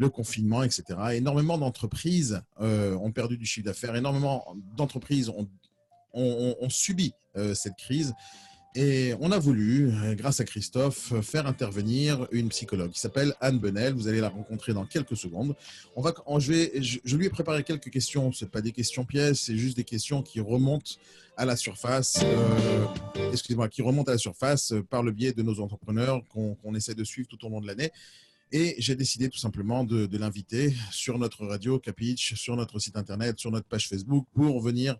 le confinement, etc. Énormément d'entreprises ont perdu du chiffre d'affaires, énormément d'entreprises ont, subi cette crise. Et on a voulu, euh, grâce à Christophe, faire intervenir une psychologue qui s'appelle Anne Benel. Vous allez la rencontrer dans quelques secondes. On va, je, vais, je, lui ai préparé quelques questions. Ce pas des questions pièces, c'est juste des questions qui remontent à la surface. Euh, excusez-moi, qui remontent à la surface par le biais de nos entrepreneurs qu'on essaie de suivre tout au long de l'année. Et j'ai décidé tout simplement de, l'inviter sur notre radio Capitch, sur notre site internet, sur notre page Facebook pour venir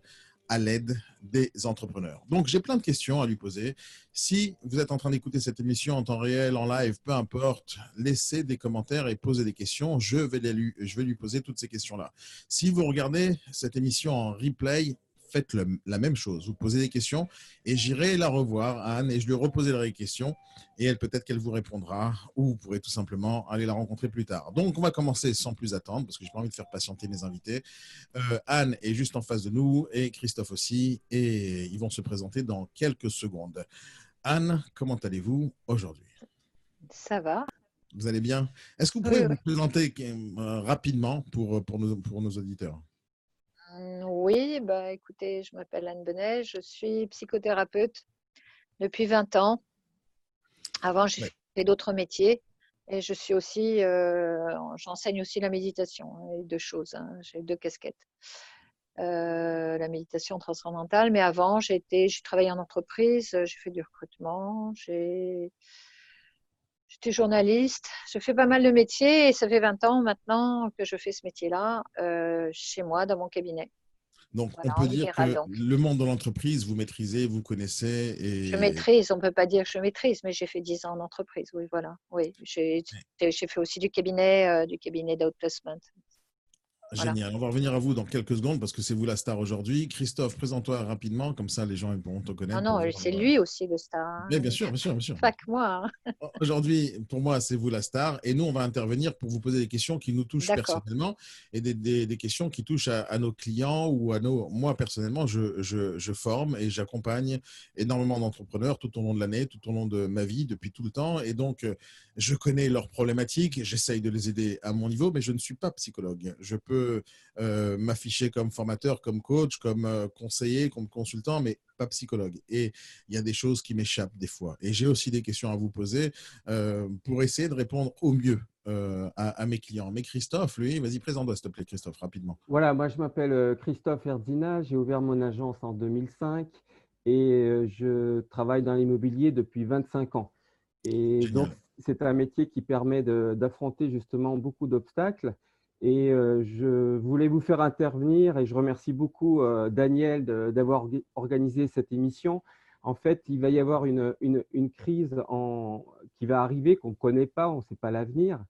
à l'aide des entrepreneurs. Donc, j'ai plein de questions à lui poser. Si vous êtes en train d'écouter cette émission en temps réel, en live, peu importe, laissez des commentaires et posez des questions. Je vais lui poser toutes ces questions-là. Si vous regardez cette émission en replay, faites la même chose. Vous posez des questions et j'irai la revoir, Anne, et je lui reposerai les questions et elle peut-être qu'elle vous répondra ou vous pourrez tout simplement aller la rencontrer plus tard. Donc, on va commencer sans plus attendre parce que j'ai pas envie de faire patienter mes invités. Euh, Anne est juste en face de nous et Christophe aussi et ils vont se présenter dans quelques secondes. Anne, comment allez-vous aujourd'hui? Ça va. Vous allez bien? Est-ce que vous pouvez vous présenter euh, rapidement pour, pour, nos, pour nos auditeurs? Oui, bah, écoutez, je m'appelle Anne Benet, je suis psychothérapeute depuis 20 ans. Avant, j'ai fait d'autres métiers et je suis aussi, euh, j'enseigne aussi la méditation, hein, deux choses, hein, j'ai deux casquettes. Euh, la méditation transcendantale, mais avant, j'ai travaillé en entreprise, j'ai fait du recrutement, j'ai J'étais journaliste, je fais pas mal de métiers et ça fait 20 ans maintenant que je fais ce métier-là euh, chez moi, dans mon cabinet. Donc, on peut dire que le monde de l'entreprise, vous maîtrisez, vous connaissez. Et... Je maîtrise, on ne peut pas dire que je maîtrise, mais j'ai fait 10 ans en entreprise, oui, voilà. Oui, j'ai fait aussi du cabinet, euh, du cabinet d'outplacement. Génial. On va revenir à vous dans quelques secondes parce que c'est vous la star aujourd'hui. Christophe, présente-toi rapidement, comme ça les gens pourront te connaître. Non, non, c'est lui aussi le star. Mais bien sûr, bien sûr, bien sûr. Pas que moi. Hein. Aujourd'hui, pour moi, c'est vous la star. Et nous, on va intervenir pour vous poser des questions qui nous touchent personnellement et des, des, questions qui touchent à, nos clients ou à nos. Moi, personnellement, je, je, je forme et j'accompagne énormément d'entrepreneurs tout au long de l'année, tout au long de ma vie, depuis tout le temps. Et donc, je connais leurs problématiques, j'essaye de les aider à mon niveau, mais je ne suis pas psychologue. Je peux euh, m'afficher comme formateur, comme coach, comme euh, conseiller, comme consultant, mais pas psychologue. Et il y a des choses qui m'échappent des fois. Et j'ai aussi des questions à vous poser euh, pour essayer de répondre au mieux à, mes clients. Mais Christophe, lui, vas-y, présente-toi, s'il te plaît, Christophe, rapidement. Voilà, moi, je m'appelle Christophe Erdina. J'ai ouvert mon agence en 2005 et je travaille dans l'immobilier depuis 25 ans. Et donc, c'est un métier qui permet d'affronter justement beaucoup d'obstacles. Et euh, je voulais vous faire intervenir et je remercie beaucoup euh, Daniel d'avoir organisé cette émission. En fait, il va y avoir une, crise qui va arriver qu'on ne connaît pas, on ne sait pas l'avenir.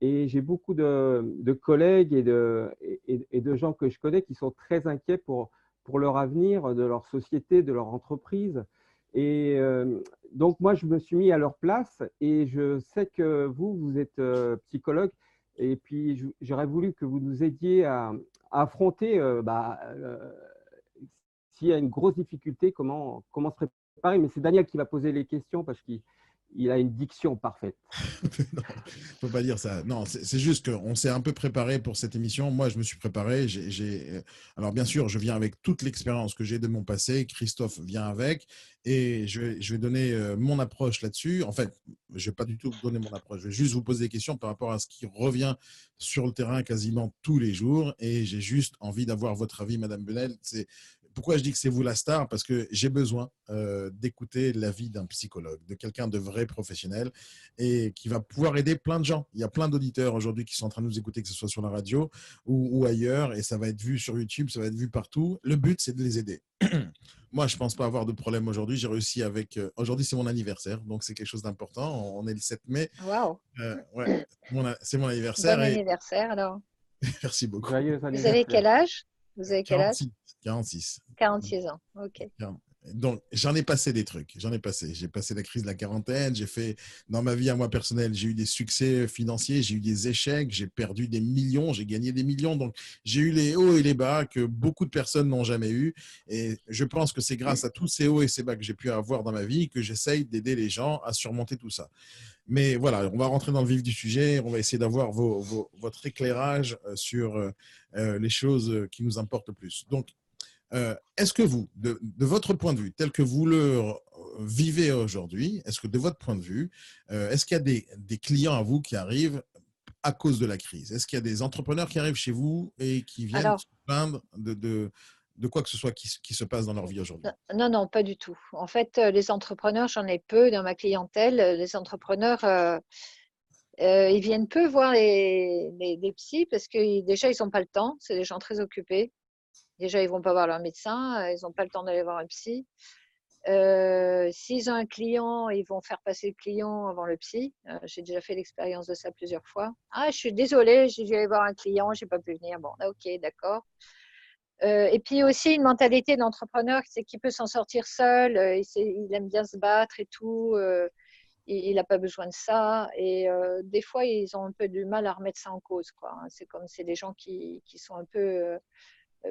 Et j'ai beaucoup de, collègues et de, gens que je connais qui sont très inquiets pour, leur avenir, de leur société, de leur entreprise. Et euh, donc, moi, je me suis mis à leur place et je sais que vous, vous êtes psychologue. Et puis, j'aurais voulu que vous nous aidiez à, affronter, euh, bah, s'il y a une grosse difficulté, comment, comment se préparer. Mais c'est Daniel qui va poser les questions parce qu'il il a une diction parfaite. non, faut pas dire ça. Non, c'est juste qu'on s'est un peu préparé pour cette émission. Moi, je me suis préparé. J'ai, alors, bien sûr, je viens avec toute l'expérience que j'ai de mon passé. Christophe vient avec. Et je vais, je vais donner euh, mon approche là-dessus. En fait, je vais pas du tout donner mon approche. Je vais juste vous poser des questions par rapport à ce qui revient sur le terrain quasiment tous les jours. Et j'ai juste envie d'avoir votre avis, Madame Benel. C'est pourquoi je dis que c'est vous la star? Parce que j'ai besoin euh, d'écouter l'avis d'un psychologue, de quelqu'un de vrai professionnel et qui va pouvoir aider plein de gens. Il y a plein d'auditeurs aujourd'hui qui sont en train de nous écouter, que ce soit sur la radio ou, ailleurs, et ça va être vu sur YouTube, ça va être vu partout. Le but, c'est de les aider. Moi, je pense pas avoir de problème aujourd'hui. J'ai réussi avec. Euh, aujourd'hui, c'est mon anniversaire, donc c'est quelque chose d'important. On est le 7 mai. Waouh euh, ouais, c'est mon anniversaire. Bon anniversaire alors. Merci beaucoup. Vous avez quel âge? Vous avez quel âge? 46. 46 ans, ok. Donc, j'en ai passé des trucs. J'en ai passé. J'ai passé la crise de la quarantaine. J'ai fait, dans ma vie à moi personnelle, j'ai eu des succès financiers, j'ai eu des échecs, j'ai perdu des millions, j'ai gagné des millions. Donc, j'ai eu les hauts et les bas que beaucoup de personnes n'ont jamais eu. Et je pense que c'est grâce à tous ces hauts et ces bas que j'ai pu avoir dans ma vie que j'essaye d'aider les gens à surmonter tout ça. Mais voilà, on va rentrer dans le vif du sujet. On va essayer d'avoir votre éclairage euh, sur euh, euh, les choses qui nous importent le plus. Donc, est-ce que vous, de, votre point de vue, tel que vous le vivez aujourd'hui, est-ce que de votre point de vue, est-ce qu'il y a des, des, clients à vous qui arrivent à cause de la crise? Est-ce qu'il y a des entrepreneurs qui arrivent chez vous et qui viennent se plaindre de, de, de quoi que ce soit qui, qui se passe dans leur vie aujourd'hui? Non, non, pas du tout. En fait, euh, les entrepreneurs, j'en ai peu dans ma clientèle. Les entrepreneurs, euh, euh, ils viennent peu voir les, les, psys parce que déjà, ils n'ont pas le temps. C'est des gens très occupés. Déjà, ils vont pas voir leur médecin. Ils n'ont pas le temps d'aller voir un psy. S'ils ont un client, ils vont faire passer le client avant le psy. j'ai déjà fait l'expérience de ça plusieurs fois. Ah, je suis désolée, j'ai dû aller voir un client, je n'ai pas pu venir. Bon, ok, d'accord. Euh, et puis aussi une mentalité d'entrepreneur, c'est qu'il peut s'en sortir seul, euh, il, aime bien se battre et tout, euh, il n'a pas besoin de ça. Et des fois, ils ont un peu du mal à remettre ça en cause. Quoi. C'est comme c'est des gens qui, qui, sont un peu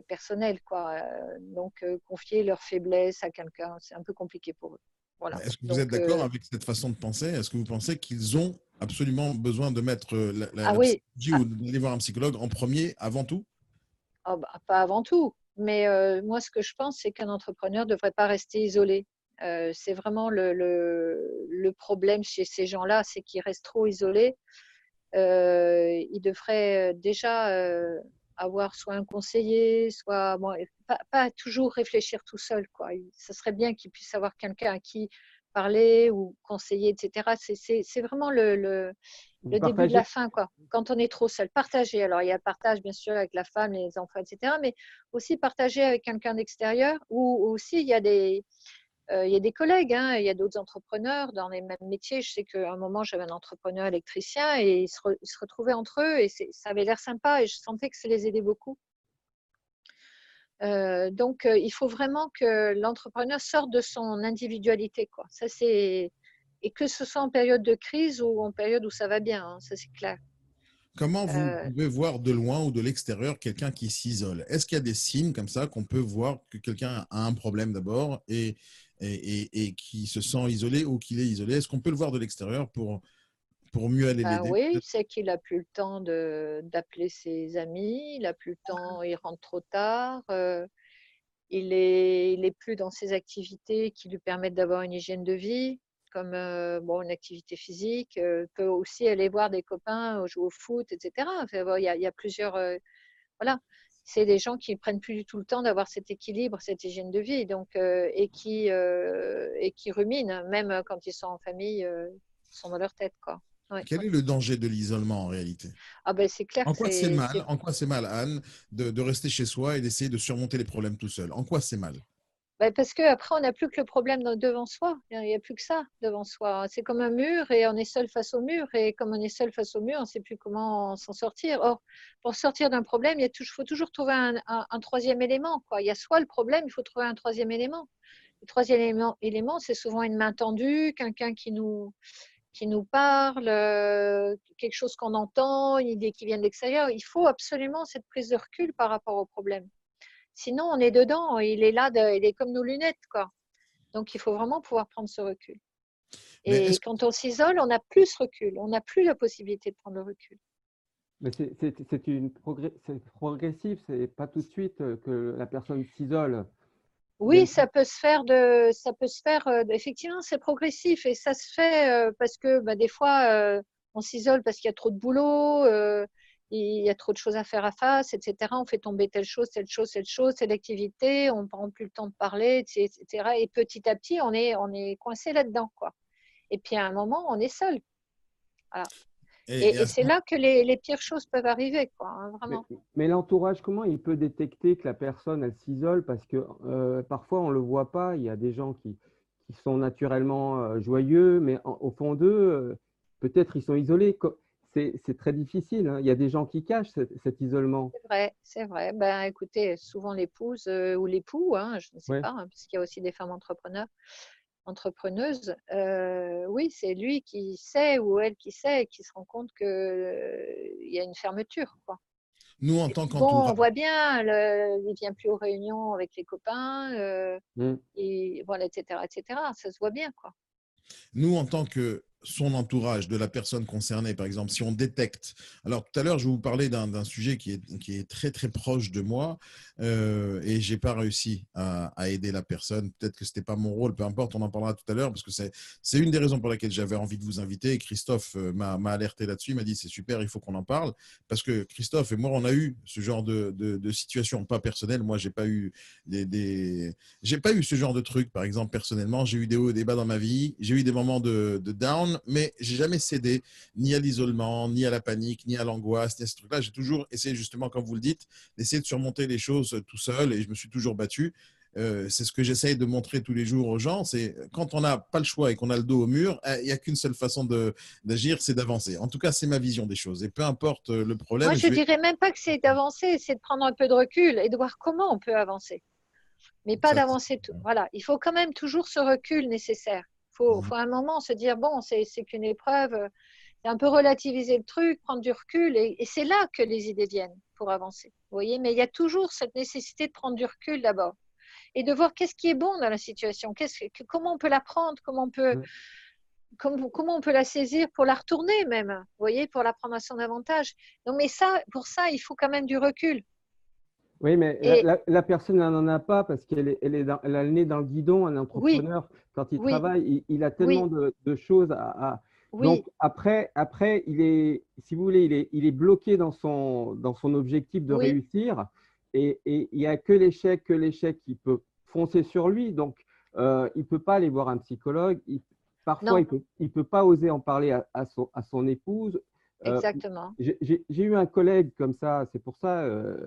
personnels. Quoi. donc, confier leur faiblesse à quelqu'un, c'est un peu compliqué pour eux. Voilà. Est-ce que vous êtes d'accord avec cette façon de penser? Est-ce que vous pensez qu'ils ont absolument besoin de mettre la, la, ah, oui. ou d'aller voir un psychologue en premier avant tout? Ah bah, pas avant tout. Mais euh, moi, ce que je pense, c'est qu'un entrepreneur ne devrait pas rester isolé. Euh, c'est vraiment le, le, problème chez ces gens-là, c'est qu'ils restent trop isolés. Euh, ils devraient déjà avoir soit un conseiller, soit pas, pas, toujours réfléchir tout seul. Quoi. Ce serait bien qu'ils puissent avoir quelqu'un à qui parler ou conseiller, etc. C'est vraiment le, le, le début de la fin, quoi. Quand on est trop seul, partager. Alors, il y a partage, bien sûr, avec la femme, les enfants, etc. Mais aussi partager avec quelqu'un d'extérieur ou aussi il y a des, il y a des collègues, hein, il y a d'autres entrepreneurs dans les mêmes métiers. Je sais qu'à un moment, j'avais un entrepreneur électricien et ils se, ils se retrouvaient entre eux et ça avait l'air sympa et je sentais que ça les aidait beaucoup. Euh, donc, euh, il faut vraiment que l'entrepreneur sorte de son individualité. Quoi. Ça, c'est... Et que ce soit en période de crise ou en période où ça va bien, hein, ça c'est clair. Comment vous euh, pouvez voir de loin ou de l'extérieur quelqu'un qui s'isole? Est-ce qu'il y a des signes comme ça qu'on peut voir que quelqu'un a un problème d'abord et, et, et, qui se sent isolé ou qu'il est isolé Est-ce qu'on peut le voir de l'extérieur pour, pour mieux aller bah Oui, c'est qu'il n'a plus le temps d'appeler ses amis, il n'a plus le temps, il rentre trop tard, euh, il n'est il est plus dans ses activités qui lui permettent d'avoir une hygiène de vie, comme euh, bon, une activité physique, euh, peut aussi aller voir des copains, jouer au foot, etc. il, y a, il, y a, plusieurs... voilà, c'est des gens qui ne prennent plus du tout le temps d'avoir cet équilibre, cette hygiène de vie, donc, et, qui, et qui ruminent, même quand ils sont en famille, ils sont dans leur tête. Quoi. Quel est le danger de l'isolement en réalité? Ah ben, c'est clair. En quoi c'est mal? En quoi c'est mal, Anne, de, rester chez soi et d'essayer de surmonter les problèmes tout seul? En quoi c'est mal? Ben Parce qu'après, on n'a plus que le problème devant soi. Il n'y a plus que ça devant soi. C'est comme un mur et on est seul face au mur. Et comme on est seul face au mur, on ne sait plus comment s'en sortir. Or, pour sortir d'un problème, il faut toujours trouver un, troisième élément. Il y a soit le problème, il faut trouver un troisième élément. Le troisième élément, élément c'est souvent une main tendue, quelqu'un qui nous qui nous parle, euh, quelque chose qu'on entend, une idée qui vient de l'extérieur. Il faut absolument cette prise de recul par rapport au problème. Sinon, on est dedans, il est là, il est comme nos lunettes. Quoi. Donc, il faut vraiment pouvoir prendre ce recul. Et quand on s'isole, on n'a plus ce recul, on n'a plus la possibilité de prendre le recul. Mais c'est une progressif, c'est pas tout de suite que la personne s'isole. Oui, ça peut se faire de, ça peut se faire. Euh, effectivement, c'est progressif et ça se fait euh, parce que bah, des fois, euh, on s'isole parce qu'il y a trop de boulot, il y a trop de choses à faire à face, etc. On fait tomber telle chose, telle chose, telle chose, telle activité, on ne prend plus le temps de parler, etc. Et petit à petit, on est, on est coincé là-dedans, quoi. Et puis à un moment, on est seul. Voilà. Et, c'est là que les, pires choses peuvent arriver, quoi, hein, vraiment. Mais, l'entourage, comment il peut détecter que la personne, elle s'isole? Parce que euh, parfois, on ne le voit pas. Il y a des gens qui, qui sont naturellement euh, joyeux, mais au fond d'eux, euh, peut-être ils sont isolés. C'est très difficile. Hein. Il y a des gens qui cachent cet, isolement. C'est vrai, c'est vrai. Ben, écoutez, souvent l'épouse euh, ou l'époux, hein, je ne sais pas, hein, puisqu'il y a aussi des femmes entrepreneurs, entrepreneuses. Euh, oui, c'est lui qui sait ou elle qui sait et qui se rend compte qu'il il y a une fermeture. Quoi. Nous, en tant qu'entourage. Bon, on voit bien, le, il vient plus aux réunions avec les copains, euh, et voilà, etc., etc. Ça se voit bien, quoi. Nous, en tant que son entourage, de la personne concernée, par exemple, si on détecte. Alors, tout à l'heure, je vais vous parler d'un sujet qui est, qui est très, très proche de moi euh, et je n'ai pas réussi à, aider la personne. Peut-être que ce n'était pas mon rôle, peu importe, on en parlera tout à l'heure parce que c'est une des raisons pour lesquelles j'avais envie de vous inviter. Christophe euh, m'a alerté là-dessus, m'a dit c'est super, il faut qu'on en parle parce que Christophe et moi, on a eu ce genre de, de, situation, pas personnelle. Moi, je n'ai pas, eu des, des... pas eu ce genre de truc, par exemple, personnellement. J'ai eu des hauts et des bas dans ma vie, j'ai eu des moments de, de down mais j'ai jamais cédé ni à l'isolement, ni à la panique, ni à l'angoisse, ni à ce truc-là. J'ai toujours essayé, justement, comme vous le dites, d'essayer de surmonter les choses tout seul et je me suis toujours battu. Euh, c'est ce que j'essaye de montrer tous les jours aux gens. C'est quand on n'a pas le choix et qu'on a le dos au mur, eh, il n'y a qu'une seule façon d'agir, c'est d'avancer. En tout cas, c'est ma vision des choses. Et peu importe euh, le problème. Moi, je ne dirais même pas que c'est d'avancer, c'est de prendre un peu de recul et de voir comment on peut avancer. Mais pas d'avancer tout. Voilà, il faut quand même toujours ce recul nécessaire faut, faut un moment se dire bon, c'est qu'une épreuve, un peu relativiser le truc, prendre du recul, et, c'est là que les idées viennent pour avancer. Vous voyez, mais il y a toujours cette nécessité de prendre du recul d'abord et de voir qu'est-ce qui est bon dans la situation, comment on peut la prendre, comment on peut, comment, comment, on peut la saisir pour la retourner même, vous voyez, pour la prendre à son avantage. Donc, mais ça, pour ça, il faut quand même du recul. Oui, mais la, personne n'en a pas parce qu'elle est, elle est a le nez dans le guidon. Un entrepreneur, quand il travaille, il, a tellement de, choses à. Donc après, après, il est, si vous voulez, il est, il est bloqué dans son, dans son objectif de réussir et, et il n'y a que l'échec, que l'échec qui peut foncer sur lui. Donc euh, il ne peut pas aller voir un psychologue. parfois, il ne peut, il peut pas oser en parler à, à, son, à son épouse euh, Exactement. J'ai eu un collègue comme ça, c'est pour ça, euh,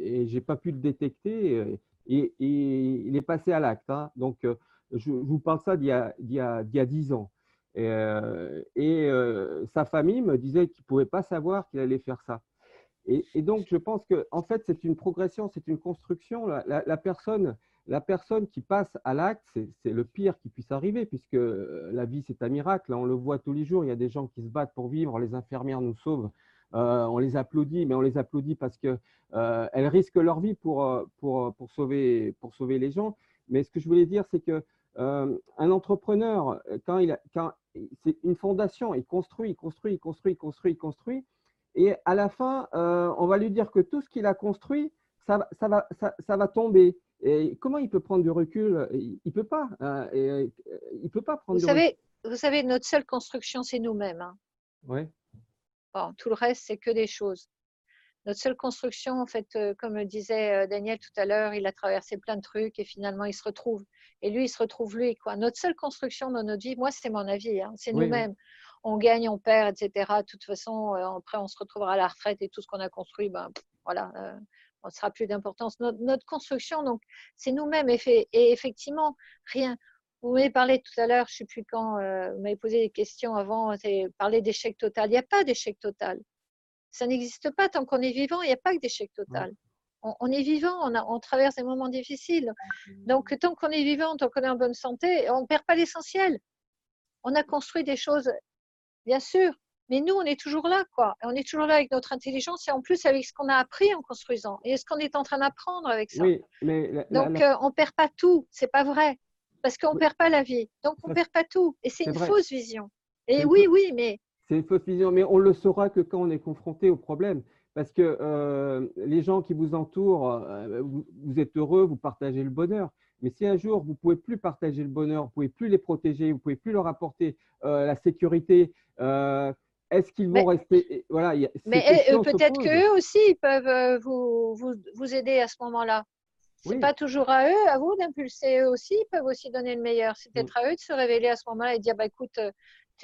et j'ai pas pu le détecter, euh, et, il est passé à l'acte. Hein. Donc, je, vous parle ça d'il y, y, y, a 10 ans. Et, et sa famille me disait qu'il ne pouvait pas savoir qu'il allait faire ça. Et, donc, je pense que en fait, c'est une progression, c'est une construction. La, personne la personne qui passe à l'acte, c'est le pire qui puisse arriver, puisque euh, la vie, c'est un miracle. On le voit tous les jours. Il y a des gens qui se battent pour vivre. Les infirmières nous sauvent. Euh, on les applaudit, mais on les applaudit parce qu'elles euh, risquent leur vie pour sauver les gens. Mais ce que je voulais dire, c'est que un entrepreneur, quand il quand c'est une fondation, il construit, il construit, il construit, il construit, il construit, et à la fin, on va lui dire que tout ce qu'il a construit, ça, ça, va, ça, ça va tomber. Et comment il peut prendre du recul? Il ne peut pas. Hein, euh, il peut pas prendre vous savez, Vous savez, notre seule construction, c'est nous-mêmes. Hein. Oui. Bon, tout le reste, c'est que des choses. Notre seule construction, en fait, euh, comme disait euh, Daniel tout à l'heure, il a traversé plein de trucs et finalement, il se retrouve. Et lui, il se retrouve lui. Quoi. Notre seule construction dans notre vie, moi, c'est mon avis, hein, c'est nous-mêmes. On gagne, on perd, etc. De toute façon, après, on se retrouvera à la retraite et tout ce qu'on a construit, ben, voilà, ne sera plus d'importance. Notre, construction, donc, c'est nous-mêmes. Et, et, effectivement, rien. Vous m'avez parlé tout à l'heure, je ne sais plus quand, euh, vous m'avez posé des questions avant, parlé d'échec total. Il n'y a pas d'échec total. Ça n'existe pas tant qu'on est vivant, il n'y a pas que d'échec total. On, est vivant, on, on, traverse des moments difficiles. Donc, tant qu'on est vivant, tant qu'on est en bonne santé, on ne perd pas l'essentiel. On a construit des choses, bien sûr, mais nous, on est toujours là, quoi. On est toujours là avec notre intelligence et en plus avec ce qu'on a appris en construisant et ce qu'on est en train d'apprendre avec ça? Oui, mais Donc, euh, on ne perd pas tout, c'est pas vrai. Parce qu'on ne perd pas la vie. Donc, on ne perd pas tout. Et c'est une fausse vision. Et oui, oui, mais. C'est une fausse vision, mais on le saura que quand on est confronté au problème. Parce que euh, les gens qui vous entourent, euh, vous, êtes heureux, vous partagez le bonheur. Mais si un jour vous ne pouvez plus partager le bonheur, vous ne pouvez plus les protéger, vous ne pouvez plus leur apporter la sécurité, est-ce qu'ils vont rester voilà, Mais peut-être qu'eux aussi ils peuvent euh, vous, vous, vous aider à ce moment-là. Ce n'est pas toujours à eux, à vous d'impulser. Eux aussi, ils peuvent aussi donner le meilleur. C'est peut-être à eux de se révéler à ce moment-là et dire bah, écoute, euh,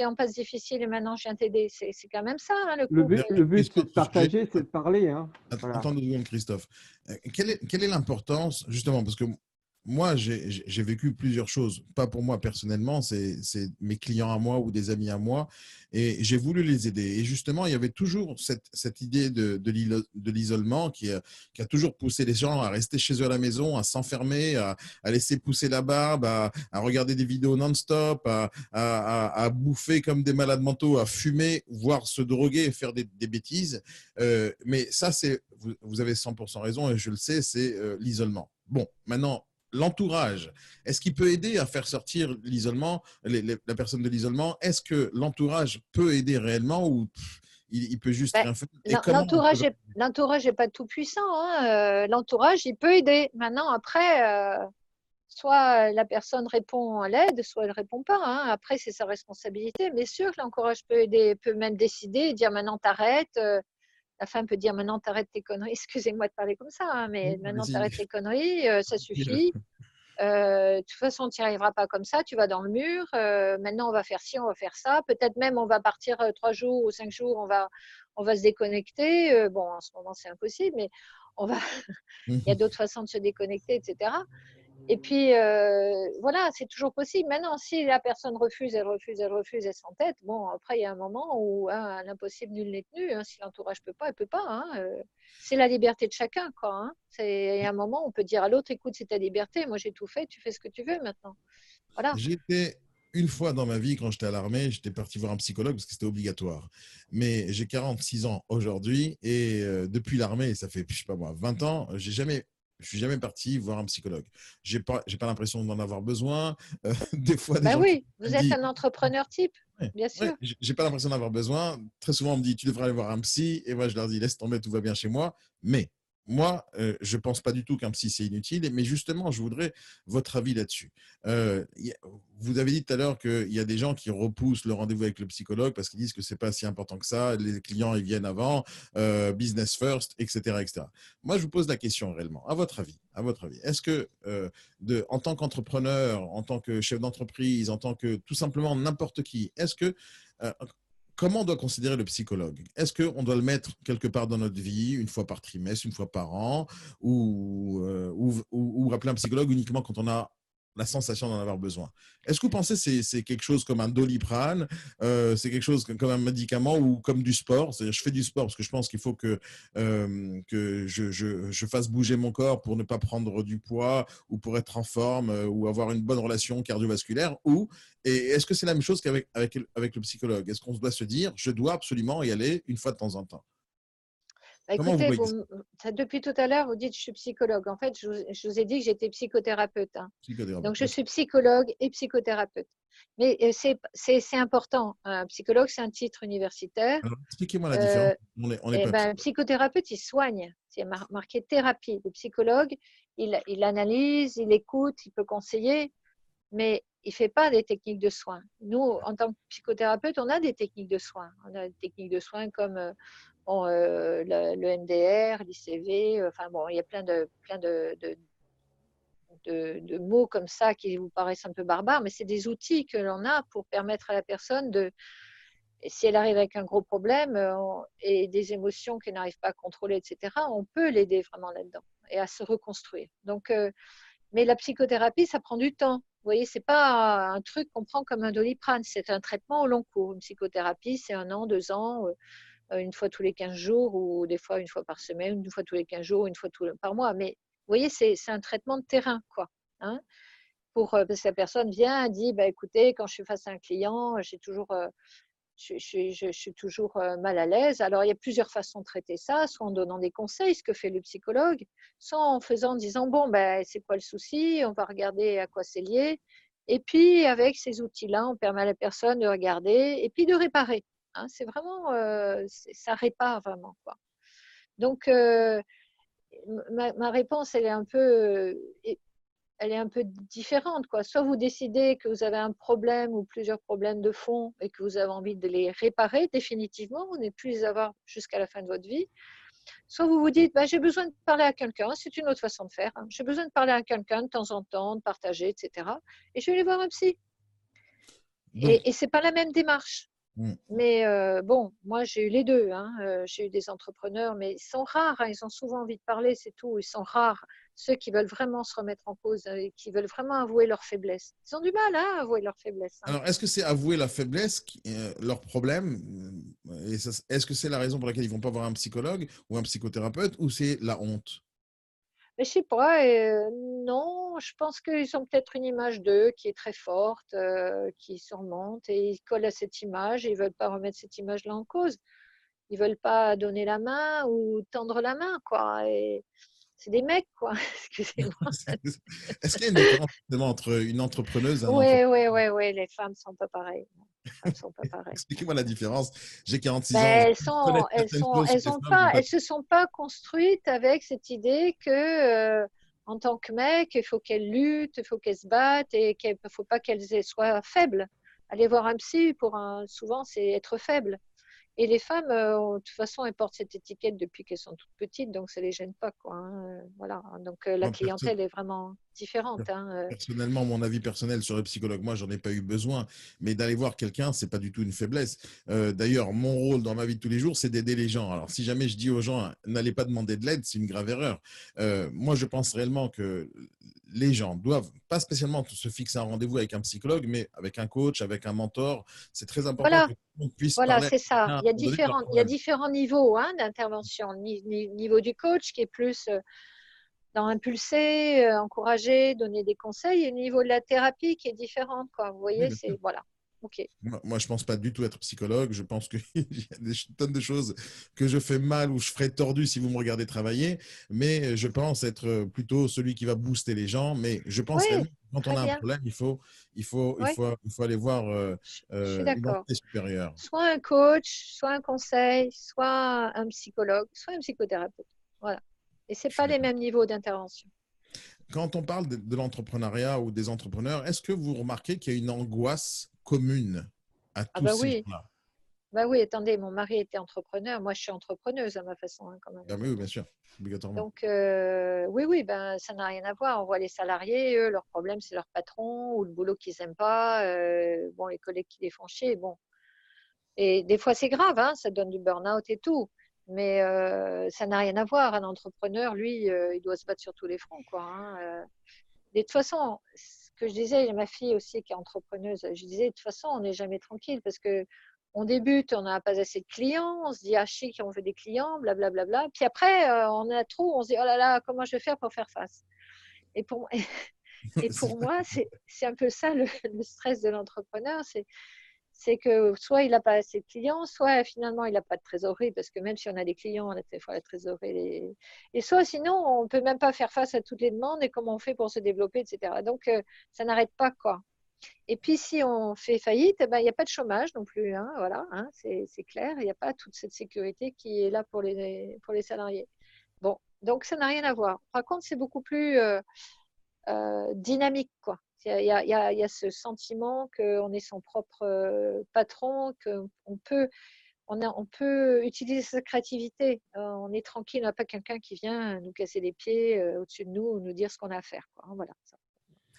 es en passe difficile et maintenant je viens t'aider. C'est quand même ça, hein, le, le but. Le but, c'est de partager, c'est de parler. Hein. Attendez, Christophe. Euh, quelle est l'importance, justement, parce que moi, j'ai vécu plusieurs choses. Pas pour moi personnellement, c'est mes clients à moi ou des amis à moi. Et j'ai voulu les aider. Et justement, il y avait toujours cette, idée de, l'isolement qui, qui, a toujours poussé les gens à rester chez eux à la maison, à s'enfermer, à, laisser pousser la barbe, à, regarder des vidéos non-stop, à, bouffer comme des malades mentaux, à fumer, voire se droguer et faire des, bêtises. Euh, mais ça, c'est vous, vous, avez 100% raison et je le sais, c'est euh, l'isolement. Bon, maintenant, l'entourage, est-ce qu'il peut aider à faire sortir l'isolement, la personne de l'isolement? Est-ce que l'entourage peut aider réellement ou il, peut juste ben, L'entourage n'est pas tout puissant. Hein, euh, l'entourage, il peut aider. Maintenant, après, euh, soit la personne répond à l'aide, soit elle ne répond pas. Hein. Après, c'est sa responsabilité. Mais sûr que l'entourage peut aider, peut même décider, dire maintenant t'arrêtes. La femme peut dire maintenant t'arrêtes tes conneries, excusez-moi de parler comme ça, hein, mais maintenant t'arrêtes tes conneries, euh, ça suffit. Euh, de toute façon, tu n'y arriveras pas comme ça, tu vas dans le mur. Euh, maintenant, on va faire ci, on va faire ça. Peut-être même, on va partir trois jours ou cinq jours, on va, on va se déconnecter. bon, en ce moment, c'est impossible, mais on va. Il y a d'autres façons de se déconnecter, etc. Et puis, euh, voilà, c'est toujours possible. Maintenant, si la personne refuse, elle refuse, elle refuse, elle s'entête, bon, après, il y a un moment où hein, l'impossible, nul n'est tenu. Hein. si l'entourage ne peut pas, elle ne peut pas. Hein. Euh, c'est la liberté de chacun, quoi. A un moment où on peut dire à l'autre, écoute, c'est ta liberté, moi j'ai tout fait, tu fais ce que tu veux maintenant. Voilà. J'étais une fois dans ma vie, quand j'étais à l'armée, j'étais parti voir un psychologue parce que c'était obligatoire. Mais j'ai 46 ans aujourd'hui et euh, depuis l'armée, ça fait, je sais pas moi, 20 ans, j'ai jamais je suis jamais parti voir un psychologue. J'ai pas, j'ai pas l'impression d'en avoir besoin. Euh, des fois, des bah oui, vous êtes un entrepreneur type, bien sûr. j'ai pas l'impression d'en avoir besoin. Très souvent, on me dit, tu devrais aller voir un psy. Et moi, je leur dis, laisse tomber, tout va bien chez moi. Mais moi, euh, je ne pense pas du tout qu'un psy, c'est inutile, mais justement, je voudrais votre avis là-dessus. Euh, vous avez dit tout à l'heure qu'il y a des gens qui repoussent le rendez-vous avec le psychologue parce qu'ils disent que ce n'est pas si important que ça, les clients, ils viennent avant, euh, business first, etc., etc. Moi, je vous pose la question réellement, à votre avis, à votre avis, est-ce que, en tant qu'entrepreneur, en tant que chef d'entreprise, en tant que tout simplement n'importe qui, est-ce que comment on doit considérer le psychologue? Est-ce qu'on doit le mettre quelque part dans notre vie, une fois par trimestre, une fois par an, ou, euh, un psychologue uniquement quand on a la sensation d'en avoir besoin. Est-ce que vous pensez que c'est quelque chose comme un doliprane, euh, c'est quelque chose comme un médicament ou comme du sport? C'est-à-dire, je fais du sport parce que je pense qu'il faut que, euh, que je, je, je, fasse bouger mon corps pour ne pas prendre du poids ou pour être en forme euh, ou avoir une bonne relation cardiovasculaire. Ou et est-ce que c'est la même chose qu'avec avec, avec le psychologue? Est-ce qu'on doit se dire, je dois absolument y aller une fois de temps en temps? Bah, écoutez, depuis tout à l'heure, vous dites je suis psychologue. En fait, je vous, ai dit que j'étais psychothérapeute, hein. Donc, je suis psychologue et psychothérapeute. Mais euh, c'est important. Un psychologue, c'est un titre universitaire. Expliquez-moi la différence. Euh, on est, eh ben, psychothérapeute, il soigne. C'est marqué thérapie. Le psychologue, il, il analyse, il écoute, il peut conseiller, mais il fait pas des techniques de soins. Nous, en tant que psychothérapeute, on a des techniques de soins. On a des techniques de soins comme euh, euh, le, MDR, l'ICV, euh, enfin bon, il y a plein de, mots comme ça qui vous paraissent un peu barbares, mais c'est des outils que l'on a pour permettre à la personne de, si elle arrive avec un gros problème et des émotions qu'elle n'arrive pas à contrôler, etc., on peut l'aider vraiment là-dedans et à se reconstruire. Donc, mais la psychothérapie, ça prend du temps. Vous voyez, c'est pas un truc qu'on prend comme un doliprane, c'est un traitement au long cours. Une psychothérapie, c'est un an, deux ans. Euh, une fois tous les 15 jours ou des fois une fois par semaine, une fois tous les 15 jours, une fois par mois. Mais vous voyez, c'est un traitement de terrain, quoi. Hein pour, euh, parce que la personne vient dit, bah, écoutez, quand je suis face à un client, j'ai toujours, euh, je, suis toujours mal à l'aise. Alors, il y a plusieurs façons de traiter ça, soit en donnant des conseils, ce que fait le psychologue, soit en faisant, en disant, bon, ben, c'est quoi le souci On va regarder à quoi c'est lié. Et puis, avec ces outils-là, on permet à la personne de regarder et puis de réparer. Hein, c'est vraiment, euh, ça répare vraiment. Quoi. Donc, euh, ma, réponse, elle est un peu, euh, elle est un peu différente. Quoi. Soit vous décidez que vous avez un problème ou plusieurs problèmes de fond et que vous avez envie de les réparer définitivement, vous n'êtes plus les avoir jusqu'à la fin de votre vie. Soit vous vous dites, bah, j'ai besoin de parler à quelqu'un, c'est une autre façon de faire. Hein. J'ai besoin de parler à quelqu'un de temps en temps, de partager, etc. Et je vais aller voir un psy. Et, et ce n'est pas la même démarche. Mm. Mais euh, bon, moi j'ai eu les deux. Hein. Euh, j'ai eu des entrepreneurs, mais ils sont rares. Hein. Ils ont souvent envie de parler, c'est tout. Ils sont rares. Ceux qui veulent vraiment se remettre en cause et qui veulent vraiment avouer leur faiblesse. Ils ont du mal hein, à avouer leur faiblesse. Alors, est-ce que c'est avouer la faiblesse, qui, leur problème Est-ce que c'est la raison pour laquelle ils vont pas voir un psychologue ou un psychothérapeute ou c'est la honte? Mais je sais pas, euh, non, je pense qu'ils ont peut-être une image d'eux qui est très forte, euh, qui surmonte et ils collent à cette image et ils veulent pas remettre cette image-là en cause. Ils veulent pas donner la main ou tendre la main, quoi. Et c'est des mecs, quoi. Excusez-moi. Est-ce qu'il y a une différence entre une entrepreneuse et un Oui, oui, oui, oui, les femmes sont pas pareilles. Expliquez-moi la différence. J'ai 46 ben, ans. Elles, sont, elles, sont, elles, sont pas, elles se sont pas construites avec cette idée que, euh, en tant que mec, il faut qu'elles luttent, il faut qu'elles se battent et qu'il ne faut pas qu'elles soient faibles. Aller voir un psy, pour un, souvent, c'est être faible. Et les femmes, euh, de toute façon, elles portent cette étiquette depuis qu'elles sont toutes petites, donc ça ne les gêne pas. Quoi, hein, euh, Voilà. Donc la clientèle est vraiment différente. Hein, personnellement, mon avis personnel sur les psychologues, moi, j'en ai pas eu besoin. Mais d'aller voir quelqu'un, c'est pas du tout une faiblesse. D'ailleurs, mon rôle dans ma vie de tous les jours, c'est d'aider les gens. Alors, si jamais je dis aux gens, n'allez pas demander de l'aide, c'est une grave erreur. moi, je pense réellement que les gens doivent pas spécialement se fixer un rendez-vous avec un psychologue, mais avec un coach, avec un mentor. C'est très important voilà. que Voilà, c'est ça. Il y, a différents, il y a différents niveaux hein, d'intervention. Niveau du coach qui est plus euh, dans impulser, euh, encourager, donner des conseils, et le niveau de la thérapie qui est différent. Quoi. Vous voyez, c'est voilà. Moi, je ne pense pas du tout être psychologue. Je pense qu'il y a des tonnes de choses que je fais mal ou je ferai tordu si vous me regardez travailler. Mais je pense être plutôt celui qui va booster les gens. Mais je pense que quand on a un problème, il faut, il faut, il faut, il faut aller voir euh, euh, une supérieure. Soit un coach, soit un conseil, soit un psychologue, soit un psychothérapeute. Voilà. Et ce pas les mêmes niveaux d'intervention. Quand on parle de, de l'entrepreneuriat ou des entrepreneurs, est-ce que vous remarquez qu'il y a une angoisse commune à ah tous bah oui. Bah oui, attendez, mon mari était entrepreneur, moi je suis entrepreneuse à ma façon hein, quand même. Ah oui, bien sûr, obligatoirement. Donc euh, oui, oui, ben, ça n'a rien à voir. On voit les salariés, eux, leur problème c'est leur patron ou le boulot qu'ils n'aiment pas, euh, bon, les collègues qui les font chier, bon. Et des fois c'est grave, hein, ça donne du burn-out et tout. Mais euh, ça n'a rien à voir. Un entrepreneur, lui, il doit se battre sur tous les fronts. Quoi, hein. De toute façon, que je disais, a ma fille aussi qui est entrepreneuse, je disais, de toute façon, on n'est jamais tranquille parce que on débute, on n'a pas assez de clients, on se dit, ah chic, on veut des clients, blablabla. Bla, bla. Puis après, euh, on a trop, on se dit, oh là là, comment je vais faire pour faire face? Et pour, et pour moi, c'est un peu ça le, le stress de l'entrepreneur, c'est c'est que soit il n'a pas assez de clients, soit finalement il n'a pas de trésorerie, parce que même si on a des clients, on a la trésorerie. Et soit sinon, on ne peut même pas faire face à toutes les demandes et comment on fait pour se développer, etc. Donc, euh, ça n'arrête pas, quoi. Et puis, si on fait faillite, eh ben, il n'y a pas de chômage non plus. Hein, voilà, hein, c'est clair. Il n'y a pas toute cette sécurité qui est là pour les, salariés. Donc ça n'a rien à voir. Par contre, c'est beaucoup plus euh, euh, dynamique, quoi. Il y, a, ce sentiment qu'on est son propre euh, patron, qu'on peut, on, peut utiliser sa créativité. Euh, on est tranquille, on n'a pas quelqu'un qui vient nous casser les pieds euh, au-dessus de nous ou nous dire ce qu'on a à faire. Hein, voilà,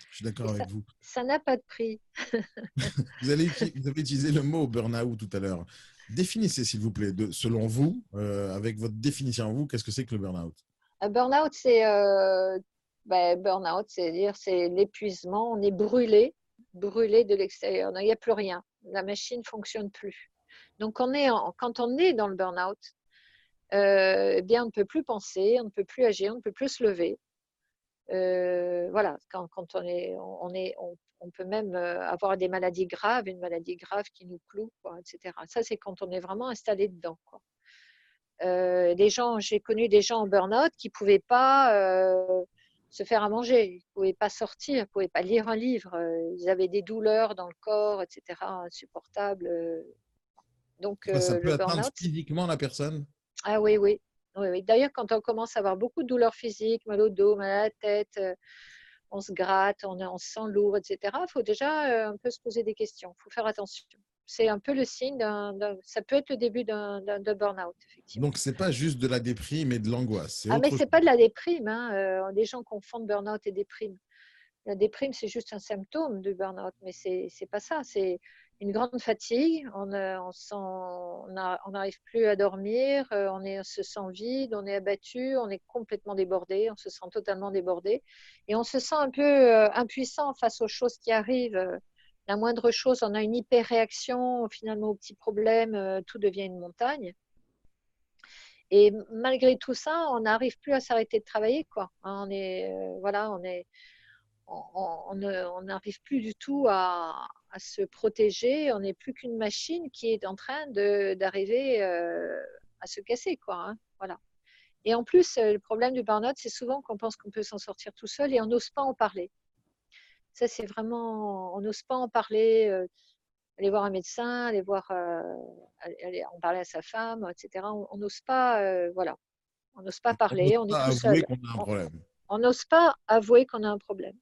Je suis d'accord avec vous. Ça n'a pas de prix. vous, avez, utilisé le mot burn-out tout à l'heure. Définissez, s'il vous plaît, de, selon vous, avec votre définition vous, qu'est-ce que c'est que le burn-out? Un burn-out, c'est ben, burn-out, c'est-à-dire c'est l'épuisement, on est brûlé, brûlé de l'extérieur. Il n'y a plus rien. La machine ne fonctionne plus. Donc quand on est dans le burn-out, euh, eh bien on ne peut plus penser, on ne peut plus agir, on ne peut plus se lever. Euh, voilà, quand, on est, on, est on, peut même euh, avoir des maladies graves, une maladie grave qui nous cloue, etc. Ça, c'est quand on est vraiment installé dedans. Quoi. gens, j'ai connu des gens en burn-out qui pouvaient pas se faire à manger. Ils ne pouvaient pas sortir, ils ne pouvaient pas lire un livre. Euh, ils avaient des douleurs dans le corps, etc., insupportables. Euh. Donc, ça euh, peut atteindre physiquement la personne Ah oui, oui. oui, D'ailleurs, quand on commence à avoir beaucoup de douleurs physiques, mal au dos, mal à la tête, on se gratte, on, on se sent lourd, etc., il faut déjà un peu se poser des questions. Il faut faire attention c'est un peu le signe d'un, ça peut être le début d'un, burn-out, effectivement. Donc, c'est pas juste de la déprime et de l'angoisse. Ah, mais c'est pas de la déprime. Hein. Euh, les gens confondent burn-out et déprime. La déprime, c'est juste un symptôme du burn-out, mais c'est, c'est pas ça. C'est, une grande fatigue, on n'arrive plus à dormir, on, est, on se sent vide, on est abattu, on est complètement débordé, on se sent totalement débordé et on se sent un peu impuissant face aux choses qui arrivent. La moindre chose, on a une hyper-réaction finalement aux petits problèmes, tout devient une montagne. Et malgré tout ça, on n'arrive plus à s'arrêter de travailler. Quoi. On est, euh, voilà, on est, on n'arrive plus du tout à, se protéger. On n'est plus qu'une machine qui est en train d'arriver euh, à se casser. Quoi, hein. voilà. Et en plus, le problème du burn-out, c'est souvent qu'on pense qu'on peut s'en sortir tout seul et on n'ose pas en parler. Ça, c'est vraiment, on n'ose pas en parler. Euh, aller voir un médecin, aller voir, euh, aller en parler à sa femme, etc. On n'ose pas, euh, voilà, on n'ose pas parler, on, est tout seul. On n'ose pas avouer qu'on a un problème.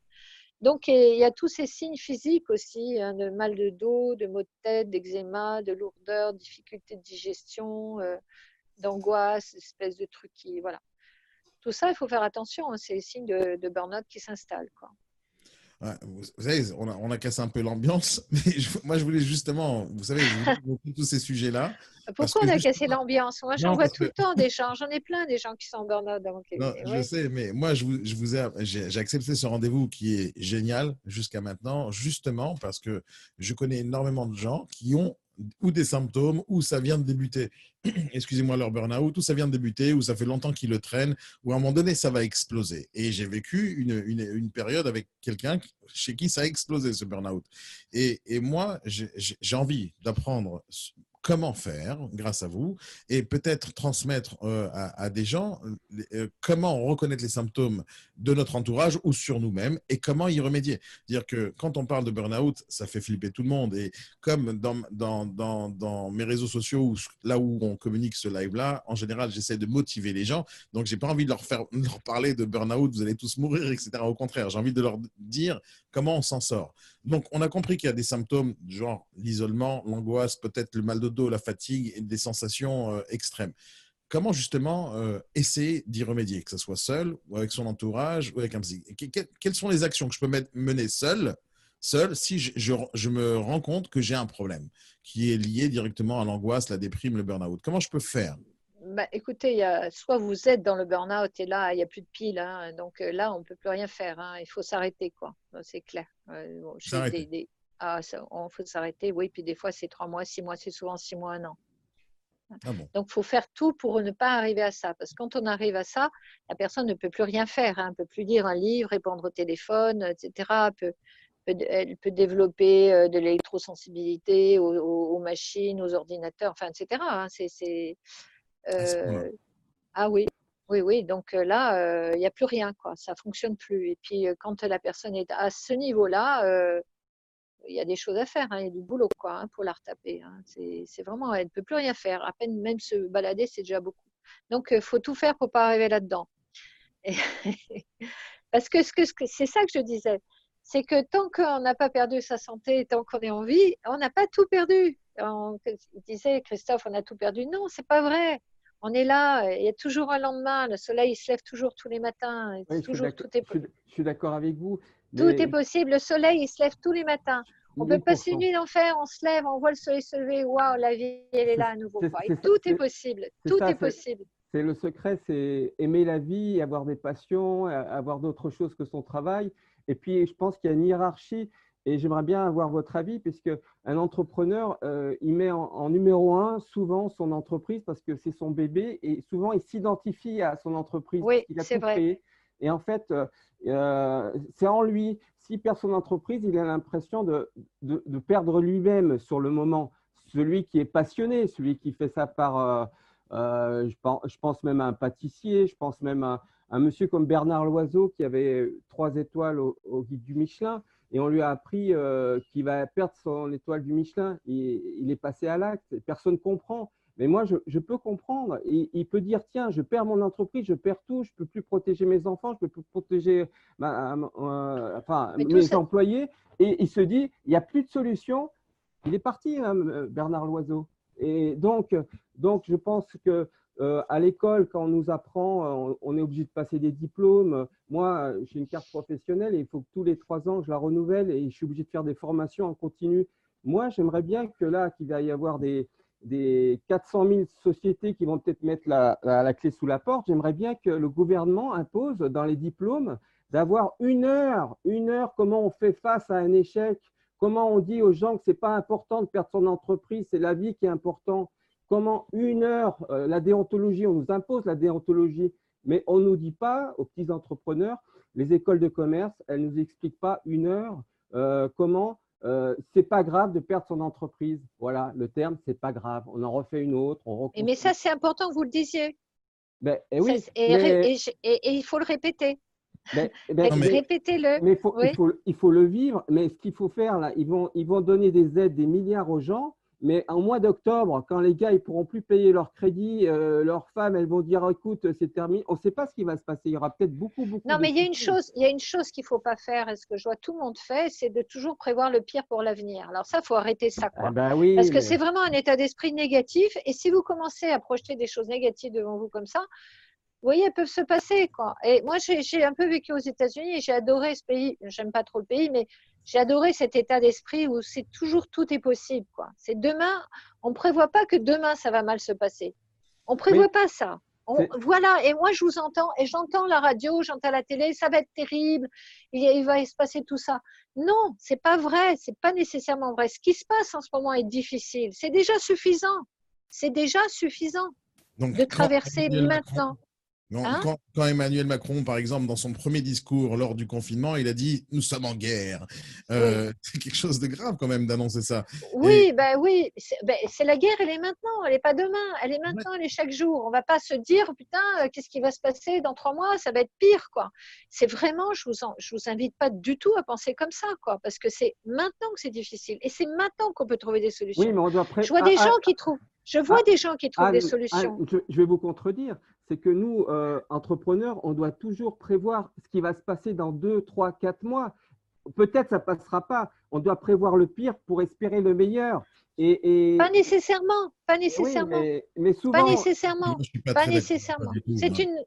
Donc, il y a tous ces signes physiques aussi, hein, de mal de dos, de maux de tête, d'eczéma, de lourdeur, difficulté de digestion, d'angoisse, espèce de trucs qui, voilà. Tout ça, il faut faire attention, hein, c'est les signes de, de burn-out qui s'installent. Vous, savez, on a, cassé un peu l'ambiance, mais moi je voulais justement, vous savez, tous ces sujets-là. Pourquoi on a cassé l'ambiance? Moi j'en vois tout le temps des gens, j'en ai plein des gens qui sont en burn-out Je sais, mais moi je vous, je vous ai, j'ai accepté ce rendez-vous qui est génial jusqu'à maintenant, justement parce que je connais énormément de gens qui ont ou des symptômes, ou ça vient de débuter, excusez-moi, leur burn-out, ou ça vient de débuter, ou ça fait longtemps qu'ils le traînent, ou à un moment donné, ça va exploser. Et j'ai vécu une, une, une, période avec quelqu'un chez qui ça a explosé, ce burn-out. Et, et moi, j'ai envie d'apprendre comment faire grâce à vous et peut-être transmettre euh, à, des gens euh, comment reconnaître les symptômes de notre entourage ou sur nous-mêmes et comment y remédier. Dire que quand on parle de burn-out, ça fait flipper tout le monde et comme dans, dans, mes réseaux sociaux, là où on communique ce live-là, en général, j'essaie de motiver les gens. Donc, j'ai pas envie de leur, faire, leur parler de burn-out, vous allez tous mourir, etc. Au contraire, j'ai envie de leur dire comment on s'en sort? Donc, on a compris qu'il y a des symptômes, genre l'isolement, l'angoisse, peut-être le mal de dos, la fatigue et des sensations euh, extrêmes. Comment justement euh, essayer d'y remédier, que ce soit seul ou avec son entourage ou avec un psy? Quelles sont les actions que je peux mener seul, seul si je, me rends compte que j'ai un problème qui est lié directement à l'angoisse, la déprime, le burn-out? Comment je peux faire? Bah, écoutez, y a, soit vous êtes dans le burn-out et là, il n'y a plus de piles. Hein, donc euh, là, on ne peut plus rien faire. Hein, il faut s'arrêter, quoi. C'est clair. Euh, ah, on faut s'arrêter, oui. Puis des fois, c'est trois mois, six mois, c'est souvent six mois, un an. Ah donc, il faut faire tout pour ne pas arriver à ça. Parce que quand on arrive à ça, la personne ne peut plus rien faire. Hein. Elle ne peut plus lire un livre, répondre au téléphone, etc. Elle peut, elle peut développer euh, de l'électrosensibilité aux, machines, aux ordinateurs, enfin, etc. C'est euh, ah oui, oui, oui. Donc euh, là, euh, il n'y a plus rien, quoi. Ça fonctionne plus. Et puis quand la personne est à ce niveau-là, il y a des choses à faire, hein. il y a du boulot quoi, hein, pour la retaper. Hein. C'est vraiment, elle ne peut plus rien faire. À peine même se balader, c'est déjà beaucoup. Donc, il faut tout faire pour ne pas arriver là-dedans. Parce que c'est ça que je disais, c'est que tant qu'on n'a pas perdu sa santé, tant qu'on est en vie, on n'a pas tout perdu. On disait, Christophe, on a tout perdu. Non, c'est pas vrai on est là, il y a toujours un lendemain, le soleil se lève toujours tous les matins. toujours, tout est... Je suis d'accord avec vous. Tout est possible, le soleil il se lève tous les matins. On peut passer une nuit d'enfer, on se lève, on voit le soleil se lever, waouh, la vie, elle est là à nouveau. tout est, possible, tout est, possible. C'est le secret, c'est aimer la vie, avoir des passions, avoir d'autres choses que son travail. Et puis, je pense qu'il y a une hiérarchie et j'aimerais bien avoir votre avis, puisque un entrepreneur, euh, il met en, numéro un souvent son entreprise parce que c'est son bébé et souvent il s'identifie à son entreprise. Oui, c'est vrai. Et en fait, euh, euh, c'est en lui. S'il perd son entreprise, il a l'impression de, de, perdre lui-même sur le moment. Celui qui est passionné, celui qui fait ça par, je pense, je, pense, même à un pâtissier, je pense même à un monsieur comme Bernard Loiseau qui avait trois étoiles au guide du Michelin et on lui a appris euh, qu'il va perdre son étoile du Michelin. Il, il est passé à l'acte, personne ne comprend. Mais moi, je, peux comprendre. Il peut dire, tiens, je perds mon entreprise, je perds tout, je ne peux plus protéger mes enfants, je ne peux plus protéger euh, enfin, mes employés. Et il se dit, il n'y a plus de solution. Il est parti, hein, Bernard Loiseau. Et donc, donc, je pense que euh, à l'école, quand on nous apprend, euh, on, est obligé de passer des diplômes. Moi, j'ai une carte professionnelle et il faut que tous les trois ans, je la renouvelle et je suis obligé de faire des formations en continu Moi, j'aimerais bien que là, qu'il va y avoir des, des 400 000 sociétés qui vont peut-être mettre la, la, clé sous la porte, j'aimerais bien que le gouvernement impose dans les diplômes d'avoir une heure, une heure, comment on fait face à un échec, comment on dit aux gens que ce n'est pas important de perdre son entreprise, c'est la vie qui est important. Comment une heure, euh, la déontologie, on nous impose la déontologie, mais on ne nous dit pas aux petits entrepreneurs, les écoles de commerce, elles ne nous expliquent pas une heure euh, comment euh, c'est pas grave de perdre son entreprise. Voilà, le terme, c'est pas grave. On en refait une autre. On mais ça, c'est important que vous le disiez. Ben, eh et, oui, et, il faut le répéter. Ben, ben, Répétez-le. Mais il, faut, il faut le vivre. Mais ce qu'il faut faire, là, ils vont, ils vont donner des aides, des milliards aux gens. Mais en mois d'octobre, quand les gars ils pourront plus payer leur crédit, euh, leurs femmes elles vont dire écoute c'est terminé. On ne sait pas ce qui va se passer. Il y aura peut-être beaucoup beaucoup. Non, mais il y a une chose, il y a une chose qu'il faut pas faire. Et ce que je vois tout le monde fait, c'est de toujours prévoir le pire pour l'avenir. Alors ça, faut arrêter ça. Quoi. Ah ben oui, Parce que c'est vraiment un état d'esprit négatif. Et si vous commencez à projeter des choses négatives devant vous comme ça, vous voyez, elles peuvent se passer. Quoi. Et moi, j'ai un peu vécu aux États-Unis et j'ai adoré ce pays. J'aime pas trop le pays, mais j'ai adoré cet état d'esprit où c'est toujours tout est possible. Quoi. C'est demain, on ne prévoit pas que demain ça va mal se passer. On ne prévoit pas ça. voilà, et moi je vous entends, et j'entends la radio, j'entends la télé, ça va être terrible, il, il va se passer tout ça. Non, c'est pas vrai, c'est pas nécessairement vrai. Ce qui se passe en ce moment est difficile. C'est déjà suffisant. C'est déjà suffisant de traverser maintenant. Hein quand, Emmanuel Macron, par exemple, dans son premier discours lors du confinement, il a dit Nous sommes en guerre. Euh, c'est quelque chose de grave quand même d'annoncer ça. Oui, ben oui. Ben, c'est la guerre, elle est maintenant, elle n'est pas demain. Elle est maintenant, elle est chaque jour. On ne va pas se dire Putain, euh, qu'est-ce qui va se passer dans trois mois Ça va être pire. quoi. C'est vraiment, je vous, je vous invite pas du tout à penser comme ça, quoi, parce que c'est maintenant que c'est difficile. Et c'est maintenant qu'on peut trouver des solutions. Oui, mais on doit Je vois des gens qui trouvent. Je vois des gens qui trouvent des solutions. je, vais vous contredire c'est que nous, euh, entrepreneurs, on doit toujours prévoir ce qui va se passer dans deux, trois, quatre mois. Peut-être ça ne passera pas. On doit prévoir le pire pour espérer le meilleur. Et, Pas nécessairement, pas nécessairement. mais, souvent, pas nécessairement. Pas, nécessairement. C'est une.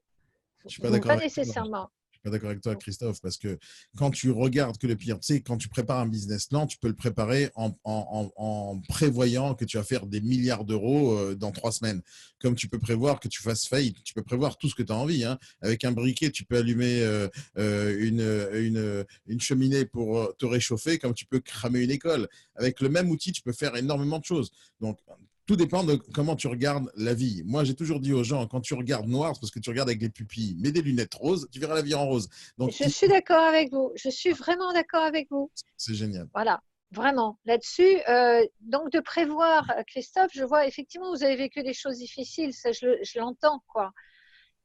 Je suis pas d'accord. Pas nécessairement pas d'accord avec toi, Christophe, parce que quand tu regardes que le pire, tu sais, quand tu prépares un business plan, tu peux le préparer en, prévoyant que tu vas faire des milliards d'euros euh, dans trois semaines. Comme tu peux prévoir que tu fasses faillite, tu peux prévoir tout ce que tu as envie. Hein. Avec un briquet, tu peux allumer euh, euh, une, une cheminée pour te réchauffer, comme tu peux cramer une école. Avec le même outil, tu peux faire énormément de choses. Donc, tout dépend de comment tu regardes la vie. Moi, j'ai toujours dit aux gens, quand tu regardes noir, c'est parce que tu regardes avec des pupilles, mets des lunettes roses, tu verras la vie en rose. Donc, je suis d'accord avec vous. Je suis vraiment d'accord avec vous. C'est génial. Voilà, vraiment. Là-dessus, euh, donc de prévoir, Christophe, je vois effectivement, vous avez vécu des choses difficiles, ça je, l'entends, quoi.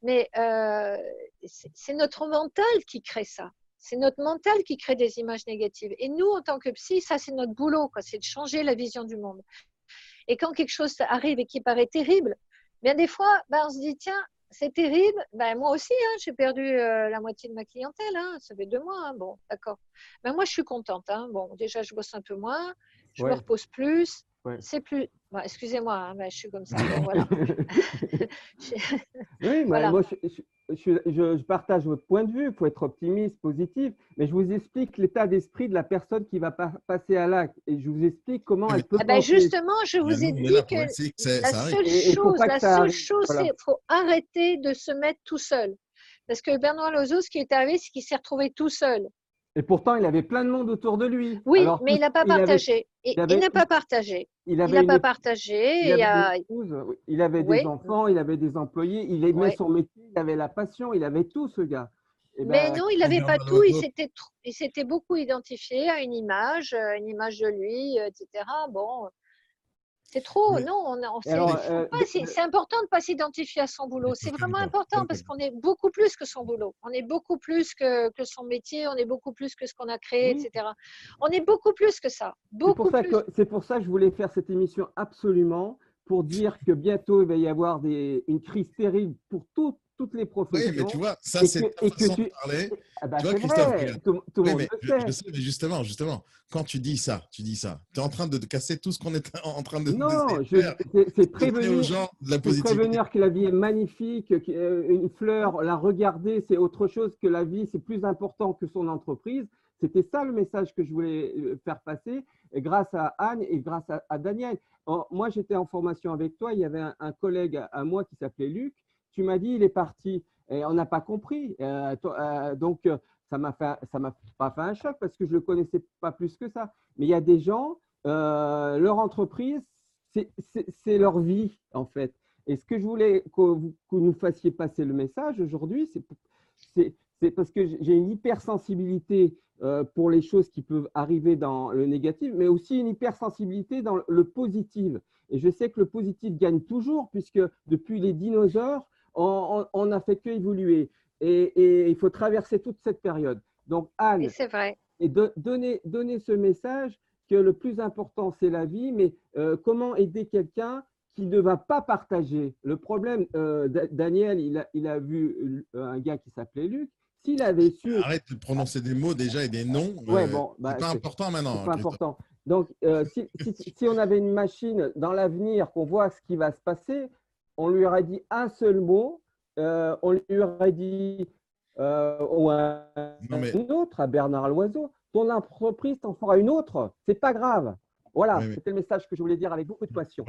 Mais euh, c'est notre mental qui crée ça. C'est notre mental qui crée des images négatives. Et nous, en tant que psy, ça, c'est notre boulot, quoi. C'est de changer la vision du monde. Et quand quelque chose arrive et qui paraît terrible, bien des fois, ben, on se dit, tiens, c'est terrible. Ben, moi aussi, hein, j'ai perdu euh, la moitié de ma clientèle. Hein, ça fait deux mois. Hein. bon, d'accord. Ben, moi, je suis contente. Bon, déjà, je bosse un peu moins. Je me repose plus. C'est plus. Excusez-moi, je suis comme ça. voilà. oui, moi, je, je, partage votre point de vue, il faut être optimiste, positif, mais je vous explique l'état d'esprit de la personne qui va passer à l'acte et je vous explique comment elle peut. Ah ben justement, je vous ai dit que, la seule chose, la seule chose, c'est qu'il faut arrêter de se mettre tout seul. Parce que Bernard Lozo, ce qui est arrivé, c'est qu'il s'est retrouvé tout seul. Et pourtant, il avait plein de monde autour de lui. Oui, mais il n'a pas, partagé. Il n'a pas partagé. Il n'a pas partagé. Il, avait, il avait des enfants, il avait des employés, il aimait son métier, il avait la passion, il avait tout, ce gars. Eh mais ben, non, il n'avait pas tout. Il s'était beaucoup identifié à une image, une image de lui, etc. Bon, c'est trop, non. Euh, c'est important de ne pas s'identifier à son boulot. C'est vraiment important parce qu'on est beaucoup plus que son boulot. On est beaucoup plus que, que son métier. On est beaucoup plus que ce qu'on a créé, etc. On est beaucoup plus que ça. C'est pour, ça que, pour ça que je voulais faire cette émission absolument pour dire que bientôt il va y avoir des, une crise terrible pour toutes toutes les professions. Oui, mais tu vois, ça, c'est ta façon tu... de parler. Ah bah, tu vois, Christophe, tout, tout oui, mais je, je, sais, mais justement, justement, quand tu dis ça, tu dis ça, tu es en train de casser tout ce qu'on est en train de, non, c'est prévenir, gens de la prévenir que la vie est magnifique, euh, une fleur, la regarder, c'est autre chose que la vie, c'est plus important que son entreprise. C'était ça le message que je voulais euh, faire passer grâce à Anne et grâce à, Daniel. moi, j'étais en formation avec toi. Il y avait un, collègue à, moi qui s'appelait Luc. Tu m'as dit, il est parti. Et on n'a pas compris. Euh, euh, donc, ça m'a fait, ça m'a pas fait un choc parce que je le connaissais pas plus que ça. Mais il y a des gens, leur entreprise, c'est leur vie en fait. Et ce que je voulais que vous nous fassiez passer le message aujourd'hui, c'est parce que j'ai une hypersensibilité euh, pour les choses qui peuvent arriver dans le négatif, mais aussi une hypersensibilité dans le positif. Et je sais que le positif gagne toujours, puisque depuis les dinosaures, on n'a fait que évoluer. Et, il faut traverser toute cette période. Donc, Anne, c'est vrai. Et donner, donner ce message que le plus important, c'est la vie, mais euh, comment aider quelqu'un qui ne va pas partager? Le problème, euh, Daniel, il a, il a vu euh, un gars qui s'appelait Luc. S'il avait su. Arrête de prononcer des mots déjà et des noms. Ouais, bon, bah, c'est pas important maintenant. C'est pas important. Donc, si, si, si, on avait une machine dans l'avenir, qu'on voit ce qui va se passer, on lui aurait dit un seul mot, on lui aurait dit ou un, autre, à Bernard Loiseau, ton entreprise t'en fera une autre. C'est pas grave. Voilà, c'était le message que je voulais dire avec beaucoup de passion.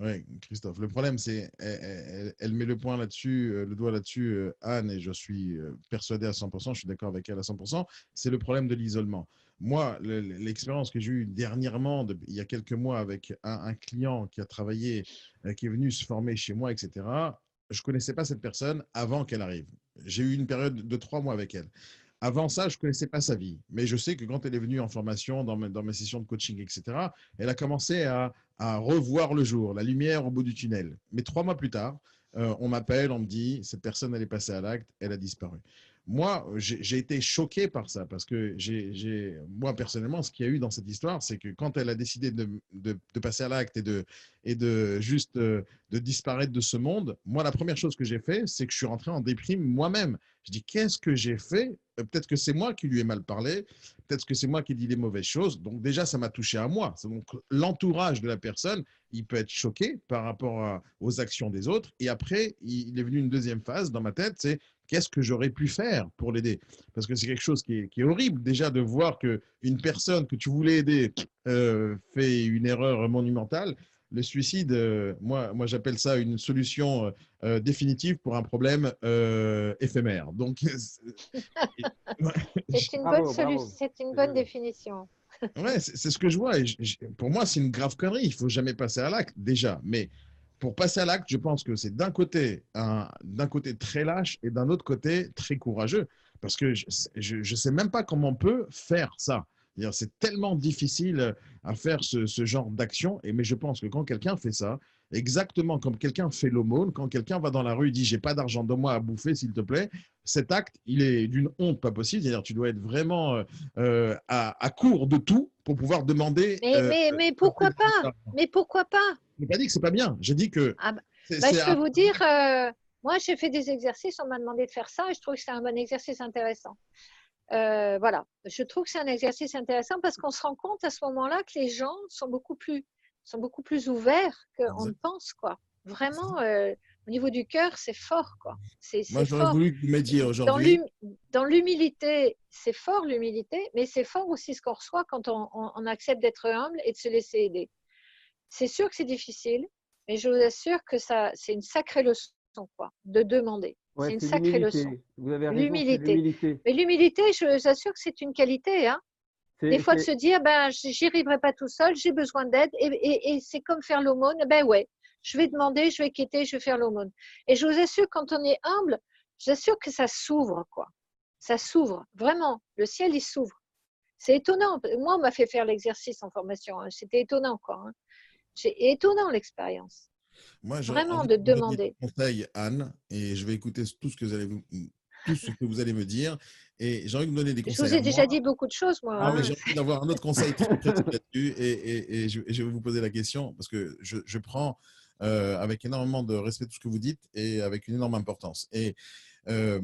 Oui, Christophe. Le problème, c'est elle, met le point là-dessus, euh, le doigt là-dessus, euh, Anne, et je suis euh, persuadé à 100%, je suis d'accord avec elle à 100%, c'est le problème de l'isolement. Moi, l'expérience que j'ai eue dernièrement, il y a quelques mois, avec un, client qui a travaillé, qui est venu se former chez moi, etc., je ne connaissais pas cette personne avant qu'elle arrive. J'ai eu une période de trois mois avec elle. Avant ça, je ne connaissais pas sa vie, mais je sais que quand elle est venue en formation, dans mes, dans mes sessions de coaching, etc., elle a commencé à, revoir le jour, la lumière au bout du tunnel. Mais trois mois plus tard, euh, on m'appelle, on me dit, cette personne, elle est passée à l'acte, elle a disparu moi, j'ai été choqué par ça parce que j'ai, moi, personnellement, ce qu'il y a eu dans cette histoire, c'est que quand elle a décidé de, passer à l'acte et de, et de juste euh, de disparaître de ce monde, moi, la première chose que j'ai fait, c'est que je suis rentré en déprime moi-même. Je dis, qu'est-ce que j'ai fait? Euh, Peut-être que c'est moi qui lui ai mal parlé, peut-être que c'est moi qui dis les mauvaises choses. Donc déjà, ça m'a touché à moi. Donc l'entourage de la personne, il peut être choqué par rapport aux actions des autres. Et après, il est venu une deuxième phase dans ma tête, c'est qu'est-ce que j'aurais pu faire pour l'aider? Parce que c'est quelque chose qui est, horrible déjà de voir qu'une personne que tu voulais aider euh, fait une erreur monumentale. Le suicide, euh, moi, moi j'appelle ça une solution euh, définitive pour un problème éphémère. Donc, c'est une, bonne, c'est une bonne définition. ouais, c'est ce que je vois. pour moi, c'est une grave connerie. Il faut jamais passer à l'acte déjà. Mais pour passer à l'acte, je pense que c'est d'un côté, d'un côté très lâche et d'un autre côté très courageux. Parce que je ne sais même pas comment on peut faire ça. C'est tellement difficile à faire ce, genre d'action. Mais je pense que quand quelqu'un fait ça, exactement comme quelqu'un fait l'aumône, quand quelqu'un va dans la rue et dit j'ai pas d'argent, donne-moi à bouffer s'il te plaît, cet acte, il est d'une honte pas possible. C'est-à-dire tu dois être vraiment euh, euh, à, court de tout pour pouvoir demander. Mais, euh, mais pourquoi pas? Mais pourquoi pas? N'ai pas dit que c'est pas bien. J'ai dit que. Ah bah, bah, je peux vous dire, euh, moi, j'ai fait des exercices, on m'a demandé de faire ça et je trouve que c'est un bon exercice intéressant. Euh, voilà, je trouve que c'est un exercice intéressant parce qu'on se rend compte à ce moment-là que les gens sont beaucoup plus, sont beaucoup plus ouverts qu'on ne pense, quoi. Vraiment, euh, au niveau du cœur, c'est fort, quoi. Moi, j'aurais voulu que vous m'aidiez aujourd'hui. Dans l'humilité, c'est fort l'humilité, mais c'est fort aussi ce qu'on reçoit quand on accepte d'être humble et de se laisser aider. C'est sûr que c'est difficile, mais je vous assure que ça, c'est une sacrée leçon, quoi, de demander. c'est une sacrée leçon. L'humilité. Mais l'humilité, je vous assure que c'est une qualité. Hein. Des fois, de se dire, ben, j'y arriverai pas tout seul, j'ai besoin d'aide, et, c'est comme faire l'aumône. Ben ouais, je vais demander, je vais quitter, je vais faire l'aumône. Et je vous assure, quand on est humble, j'assure que ça s'ouvre, quoi. Ça s'ouvre, vraiment. Le ciel, il s'ouvre. C'est étonnant. Moi, on m'a fait faire l'exercice en formation. Hein. C'était étonnant, quoi. Hein. C'est étonnant l'expérience. Moi, Vraiment de demander. Conseil, Anne, et je vais écouter tout ce que vous allez, tout ce que vous allez me dire. Et j'ai envie de me donner des conseils. Je vous ai déjà dit beaucoup de choses, moi. Ah, hein. j'ai envie d'avoir un autre conseil là-dessus. Et, et, je, vais vous poser la question parce que je, je prends euh, avec énormément de respect tout ce que vous dites et avec une énorme importance. Et euh,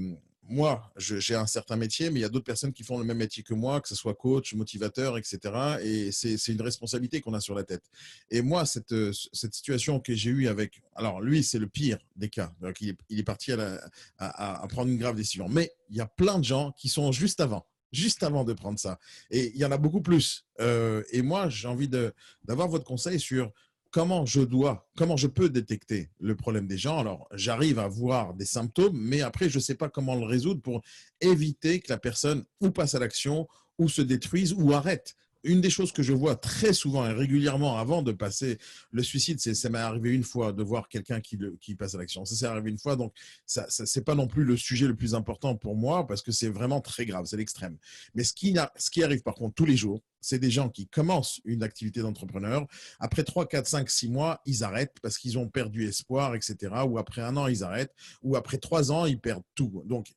moi, j'ai un certain métier, mais il y a d'autres personnes qui font le même métier que moi, que ce soit coach, motivateur, etc. Et c'est une responsabilité qu'on a sur la tête. Et moi, cette, euh, cette situation que j'ai eue avec... Alors, lui, c'est le pire des cas. il, est, il est parti à, à, prendre une grave décision. Mais il y a plein de gens qui sont juste avant. juste avant de prendre ça. Et il y en a beaucoup plus. Euh, et moi, j'ai envie d'avoir votre conseil sur comment je dois, comment je peux détecter le problème des gens? Alors, j'arrive à voir des symptômes, mais après, je ne sais pas comment le résoudre pour éviter que la personne ou passe à l'action ou se détruise ou arrête une des choses que je vois très souvent et régulièrement avant de passer le suicide, c'est ça m'est arrivé une fois de voir quelqu'un qui, passe à l'action. Ça s'est arrivé une fois, donc ça, ça c'est pas non plus le sujet le plus important pour moi parce que c'est vraiment très grave, c'est l'extrême. Mais ce qui, arrive par contre tous les jours, c'est des gens qui commencent une activité d'entrepreneur. Après 3, 4, 5, 6 mois, ils arrêtent parce qu'ils ont perdu espoir, etc. Ou après un an, ils arrêtent. Ou après trois ans, ils perdent tout. Donc,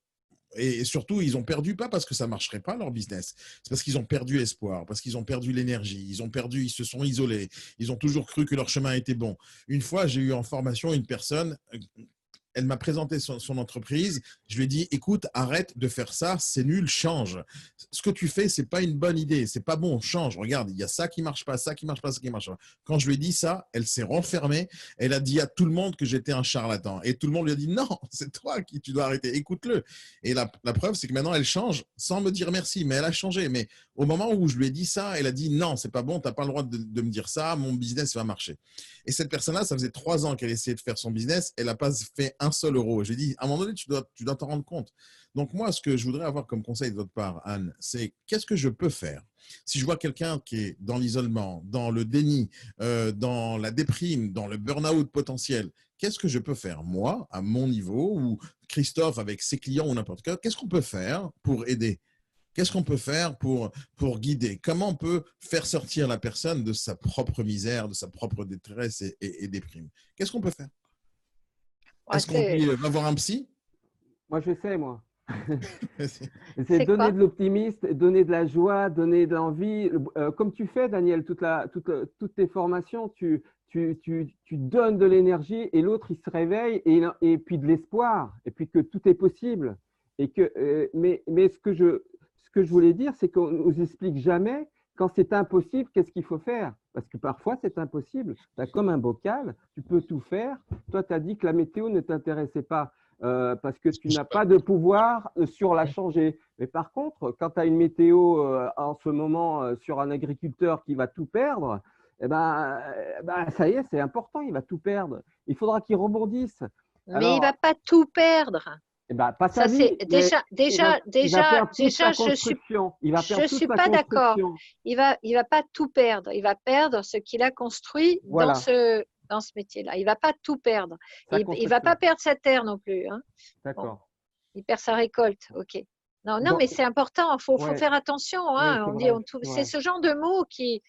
et surtout, ils ont perdu, pas parce que ça marcherait pas leur business, c'est parce qu'ils ont perdu espoir, parce qu'ils ont perdu l'énergie, ils ont perdu, ils se sont isolés, ils ont toujours cru que leur chemin était bon. Une fois, j'ai eu en formation une personne elle m'a présenté son, entreprise. Je lui ai dit, écoute, arrête de faire ça, c'est nul, change. Ce que tu fais, c'est pas une bonne idée, c'est pas bon, change. Regarde, il y a ça qui marche pas, ça qui marche pas, ça qui marche pas. Quand je lui ai dit ça, elle s'est renfermée. Elle a dit à tout le monde que j'étais un charlatan. Et tout le monde lui a dit, non, c'est toi qui tu dois arrêter, écoute-le. Et la, preuve, c'est que maintenant, elle change sans me dire merci, mais elle a changé. Mais au moment où je lui ai dit ça, elle a dit, non, c'est pas bon, tu n'as pas le droit de, de me dire ça, mon business va marcher. Et cette personne-là, ça faisait trois ans qu'elle essayait de faire son business, elle n'a pas fait un seul euro. J'ai dit, à un moment donné, tu dois, tu dois t'en rendre compte. Donc moi, ce que je voudrais avoir comme conseil de votre part, Anne, c'est qu'est-ce que je peux faire si je vois quelqu'un qui est dans l'isolement, dans le déni, euh, dans la déprime, dans le burn-out potentiel, qu'est-ce que je peux faire, moi, à mon niveau, ou Christophe avec ses clients ou n'importe quoi, qu'est-ce qu'on peut faire pour aider? Qu'est-ce qu'on peut faire pour, pour guider? Comment on peut faire sortir la personne de sa propre misère, de sa propre détresse et, déprime? Qu'est-ce qu'on peut faire? Est-ce qu'on peut avoir un psy? Moi, je sais, moi. c'est donner de l'optimisme, donner de la joie, donner de l'envie. Euh, comme tu fais, Daniel, toute la, toute, toutes tes formations, tu, tu, tu, tu donnes de l'énergie et l'autre, il se réveille et, et puis de l'espoir, et puis que tout est possible. Et que, euh, mais, mais ce que je, que je voulais dire, c'est qu'on ne nous explique jamais quand c'est impossible, qu'est-ce qu'il faut faire? Parce que parfois, c'est impossible. Tu as comme un bocal, tu peux tout faire. Toi, tu as dit que la météo ne t'intéressait pas euh, parce que tu n'as pas de pouvoir euh, sur la changer. Mais par contre, quand tu as une météo euh, en ce moment sur un agriculteur qui va tout perdre, eh ben, ben ça y est, c'est important, il va tout perdre. Il faudra qu'il rebondisse. Mais il ne va pas tout perdre. Eh ben, pas ça, déjà, déjà, déjà, déjà, je suis, il va je suis pas d'accord. Il va, il va pas tout perdre. Il va perdre ce qu'il a construit dans ce, dans ce métier-là. Il va pas tout perdre. il, ne va pas perdre sa terre non plus. Hein. D'accord. il perd sa récolte. Ok. Non, non, mais c'est important. Il faut, faut, faire attention. Hein. on dit, c'est ce genre de mots qui,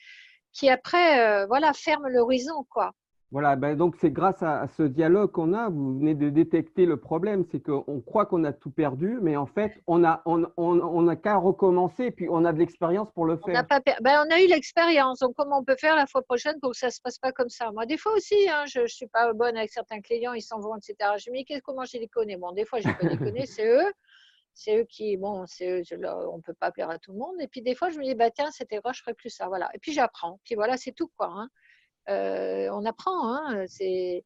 qui après, euh, voilà, ferme l'horizon, quoi. Voilà, ben donc c'est grâce à, ce dialogue qu'on a, vous venez de détecter le problème, c'est qu'on croit qu'on a tout perdu, mais en fait, on n'a on, on, qu'à recommencer, puis on a de l'expérience pour le faire. On, pas ben, on a eu l'expérience, donc comment on peut faire la fois prochaine pour que ça ne se passe pas comme ça? Moi, des fois aussi, hein, je ne suis pas bonne avec certains clients, ils s'en vont, etc. Je me dis, comment je les connais Bon, des fois, je ne peux les connaître, c'est eux. C'est eux qui, bon, c'est on ne peut pas plaire à tout le monde. Et puis des fois, je me dis, bah, tiens, c'était vrai, je ferais plus ça. Voilà. Et puis j'apprends. Puis voilà, c'est tout, quoi. Hein. Euh, on apprend. Hein, c'est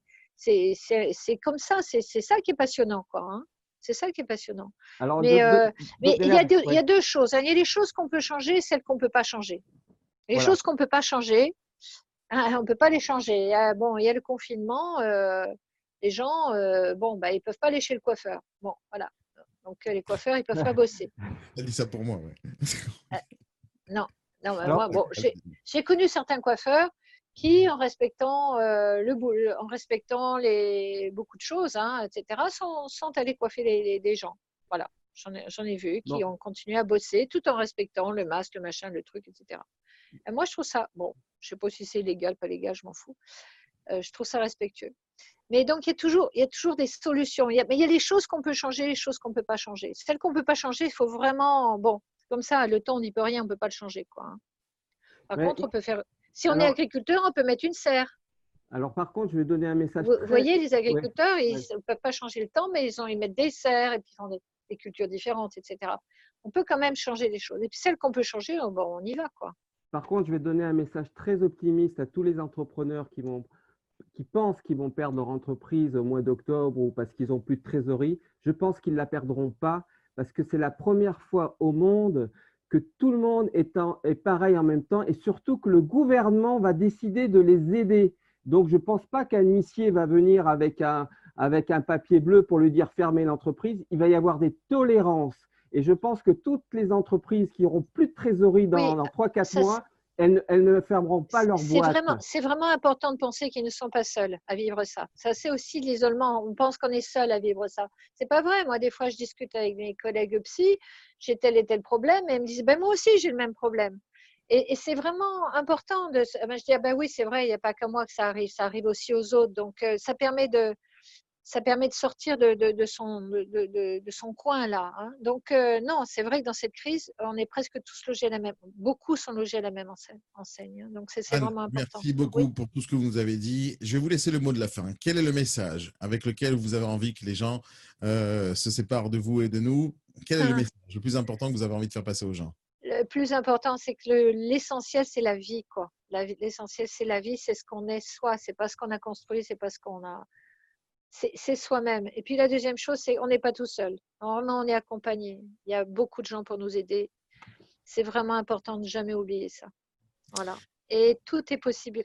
comme ça, c'est ça qui est passionnant. Quoi, hein. C'est ça qui est passionnant. mais, euh, mais il, y a deux, il, y a deux, choses. Hein. Il y a les choses qu'on peut changer et celles qu'on ne peut pas changer. Les choses qu'on ne peut pas changer, on ne peut pas les changer. Il y a, bon, il y a le confinement. Euh, les gens, bon, bah, ils ne peuvent pas aller chez le coiffeur. Bon, voilà. Donc, les coiffeurs, ils ne peuvent pas bosser. Elle dit ça pour moi, non, non moi, bon, j'ai connu certains coiffeurs qui, en respectant, euh, le, en respectant les, beaucoup de choses, hein, etc., sont, sont, allés coiffer les, les, gens. Voilà, j'en ai, ai, vu qui ont continué à bosser tout en respectant le masque, le machin, le truc, etc. Et moi, je trouve ça, bon, je ne sais pas si c'est légal, pas légal, je m'en fous. Euh, je trouve ça respectueux. Mais donc, il y a toujours, il y a toujours des solutions. Il y a, mais il y a les choses qu'on peut changer, les choses qu'on ne peut pas changer. Celles qu'on ne peut pas changer, il faut vraiment, bon, comme ça, le temps, on n'y peut rien, on ne peut pas le changer. Quoi, hein. Par contre, on peut faire si on est agriculteur, on peut mettre une serre. Alors, par contre, je vais donner un message. Vous voyez, les agriculteurs, ils ne peuvent pas changer le temps, mais ils, ont, ils mettent des serres et puis ils font des, cultures différentes, etc. On peut quand même changer les choses. Et puis, celles qu'on peut changer, oh, bon, on y va. quoi. Par contre, je vais donner un message très optimiste à tous les entrepreneurs qui, vont, qui pensent qu'ils vont perdre leur entreprise au mois d'octobre ou parce qu'ils n'ont plus de trésorerie. Je pense qu'ils ne la perdront pas parce que c'est la première fois au monde que tout le monde est, est pareil en même temps et surtout que le gouvernement va décider de les aider. Donc, je ne pense pas qu'un huissier va venir avec un, avec un papier bleu pour lui dire fermer l'entreprise. Il va y avoir des tolérances. Et je pense que toutes les entreprises qui auront plus de trésorerie dans, dans 3-4 mois, elles, ne fermeront pas leur boîte. C'est vraiment important de penser qu'ils ne sont pas seuls à vivre ça. Ça, c'est aussi l'isolement. On pense qu'on est seul à vivre ça. C'est pas vrai. Moi, des fois, je discute avec mes collègues psy, j'ai tel et tel problème, et ils me disent, ben, moi aussi, j'ai le même problème. Et, c'est vraiment important de. Ben, je dis, ah ben oui, c'est vrai, il n'y a pas qu'à moi que ça arrive, ça arrive aussi aux autres. Donc, euh, ça permet de, ça permet de sortir de, de, son, de, son coin là. Hein. Donc euh, non, c'est vrai que dans cette crise, on est presque tous logés à la même, beaucoup sont logés à la même enseigne. Hein. Donc c'est vraiment important. Merci beaucoup pour tout ce que vous nous avez dit. Je vais vous laisser le mot de la fin. Quel est le message avec lequel vous avez envie que les gens euh, se séparent de vous et de nous? Quel est le ah. message le plus important que vous avez envie de faire passer aux gens? Le plus important, c'est que l'essentiel, c'est la vie, quoi. L'essentiel, c'est la vie, c'est ce qu'on est soi. C'est pas ce qu'on a construit, c'est pas ce qu'on a c'est soi-même. Et puis la deuxième chose, c'est qu'on n'est pas tout seul. on est accompagné. Il y a beaucoup de gens pour nous aider. C'est vraiment important de jamais oublier ça. Voilà. Et tout est possible.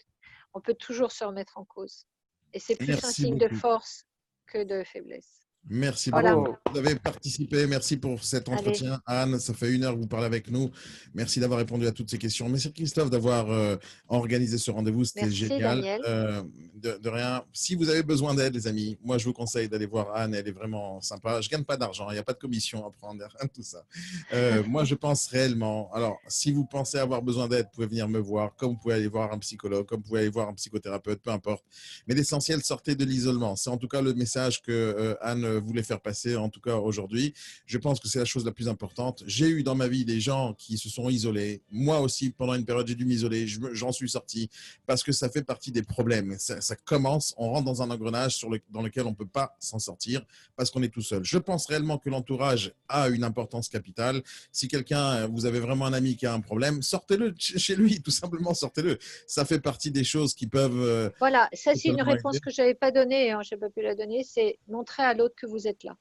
On peut toujours se remettre en cause. Et c'est plus un signe de force que de faiblesse. Merci beaucoup. Vous avez participé. Merci pour cet entretien. Anne, ça fait une heure que vous parlez avec nous. Merci d'avoir répondu à toutes ces questions. Merci Christophe d'avoir euh, organisé ce rendez-vous. C'était génial. Euh, de, rien. Si vous avez besoin d'aide, les amis, moi je vous conseille d'aller voir Anne. Elle est vraiment sympa. Je gagne pas d'argent. Il n'y a pas de commission à prendre. Rien de tout ça. Euh, moi, je pense réellement. Alors, si vous pensez avoir besoin d'aide, vous pouvez venir me voir. Comme vous pouvez aller voir un psychologue, comme vous pouvez aller voir un psychothérapeute, peu importe. Mais l'essentiel, sortez de l'isolement. C'est en tout cas le message que Anne voulait faire passer, en tout cas aujourd'hui. Je pense que c'est la chose la plus importante. J'ai eu dans ma vie des gens qui se sont isolés. Moi aussi, pendant une période, j'ai dû m'isoler. J'en suis sorti parce que ça fait partie des problèmes. Ça, commence, on rentre dans un engrenage sur le, dans lequel on ne peut pas s'en sortir parce qu'on est tout seul. Je pense réellement que l'entourage a une importance capitale. Si quelqu'un, vous avez vraiment un ami qui a un problème, sortez-le chez lui, tout simplement, sortez-le. Ça fait partie des choses qui peuvent... Euh, voilà, ça c'est une réponse que je n'avais pas donnée, hein, je n'ai pas pu la donner, c'est montrer à l'autre que vous êtes là.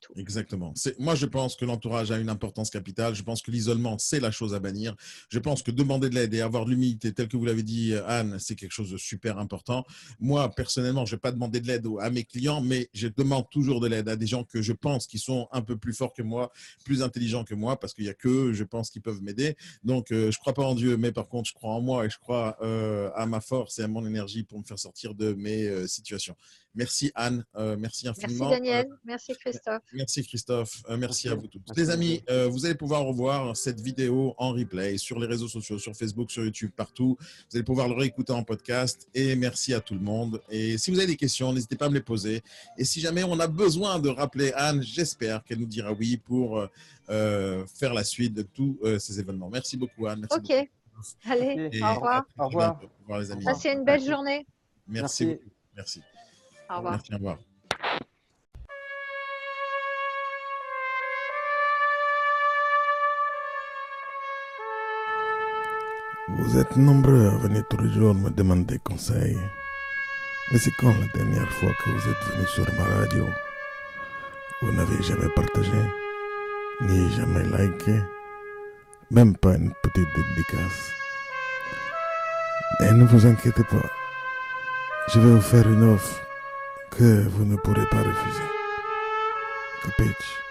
Tout. Exactement. Moi, je pense que l'entourage a une importance capitale. Je pense que l'isolement, c'est la chose à bannir. Je pense que demander de l'aide et avoir de l'humilité, tel que vous l'avez dit, Anne, c'est quelque chose de super important. Moi, personnellement, je ne vais pas demander de l'aide à mes clients, mais je demande toujours de l'aide à des gens que je pense qui sont un peu plus forts que moi, plus intelligents que moi, parce qu'il n'y a que je pense, qui peuvent m'aider. Donc, euh, je ne crois pas en Dieu, mais par contre, je crois en moi et je crois euh, à ma force et à mon énergie pour me faire sortir de mes euh, situations. Merci Anne, euh, merci infiniment. Merci Daniel, euh, merci Christophe. Merci Christophe, euh, merci, à vous tous. Les amis, vous allez pouvoir revoir cette vidéo en replay sur les réseaux sociaux, sur Facebook, sur YouTube, partout. Vous allez pouvoir le réécouter en podcast et merci à tout le monde. Et si vous avez des questions, n'hésitez pas à me les poser. Et si jamais on a besoin de rappeler Anne, j'espère qu'elle nous dira oui pour faire la suite de tous ces événements. Merci beaucoup Anne. ok, allez, au revoir. Au revoir. les amis. Passez une belle journée. Merci. Merci. merci. Au revoir. Merci, au revoir. Vous êtes nombreux à venir tous les jours me demander conseil. Mais c'est quand la dernière fois que vous êtes venu sur ma radio? Vous n'avez jamais partagé, ni jamais liké, même pas une petite dédicace. Mais ne vous inquiétez pas, je vais vous faire une offre que vous ne pourrez pas refuser. Capiche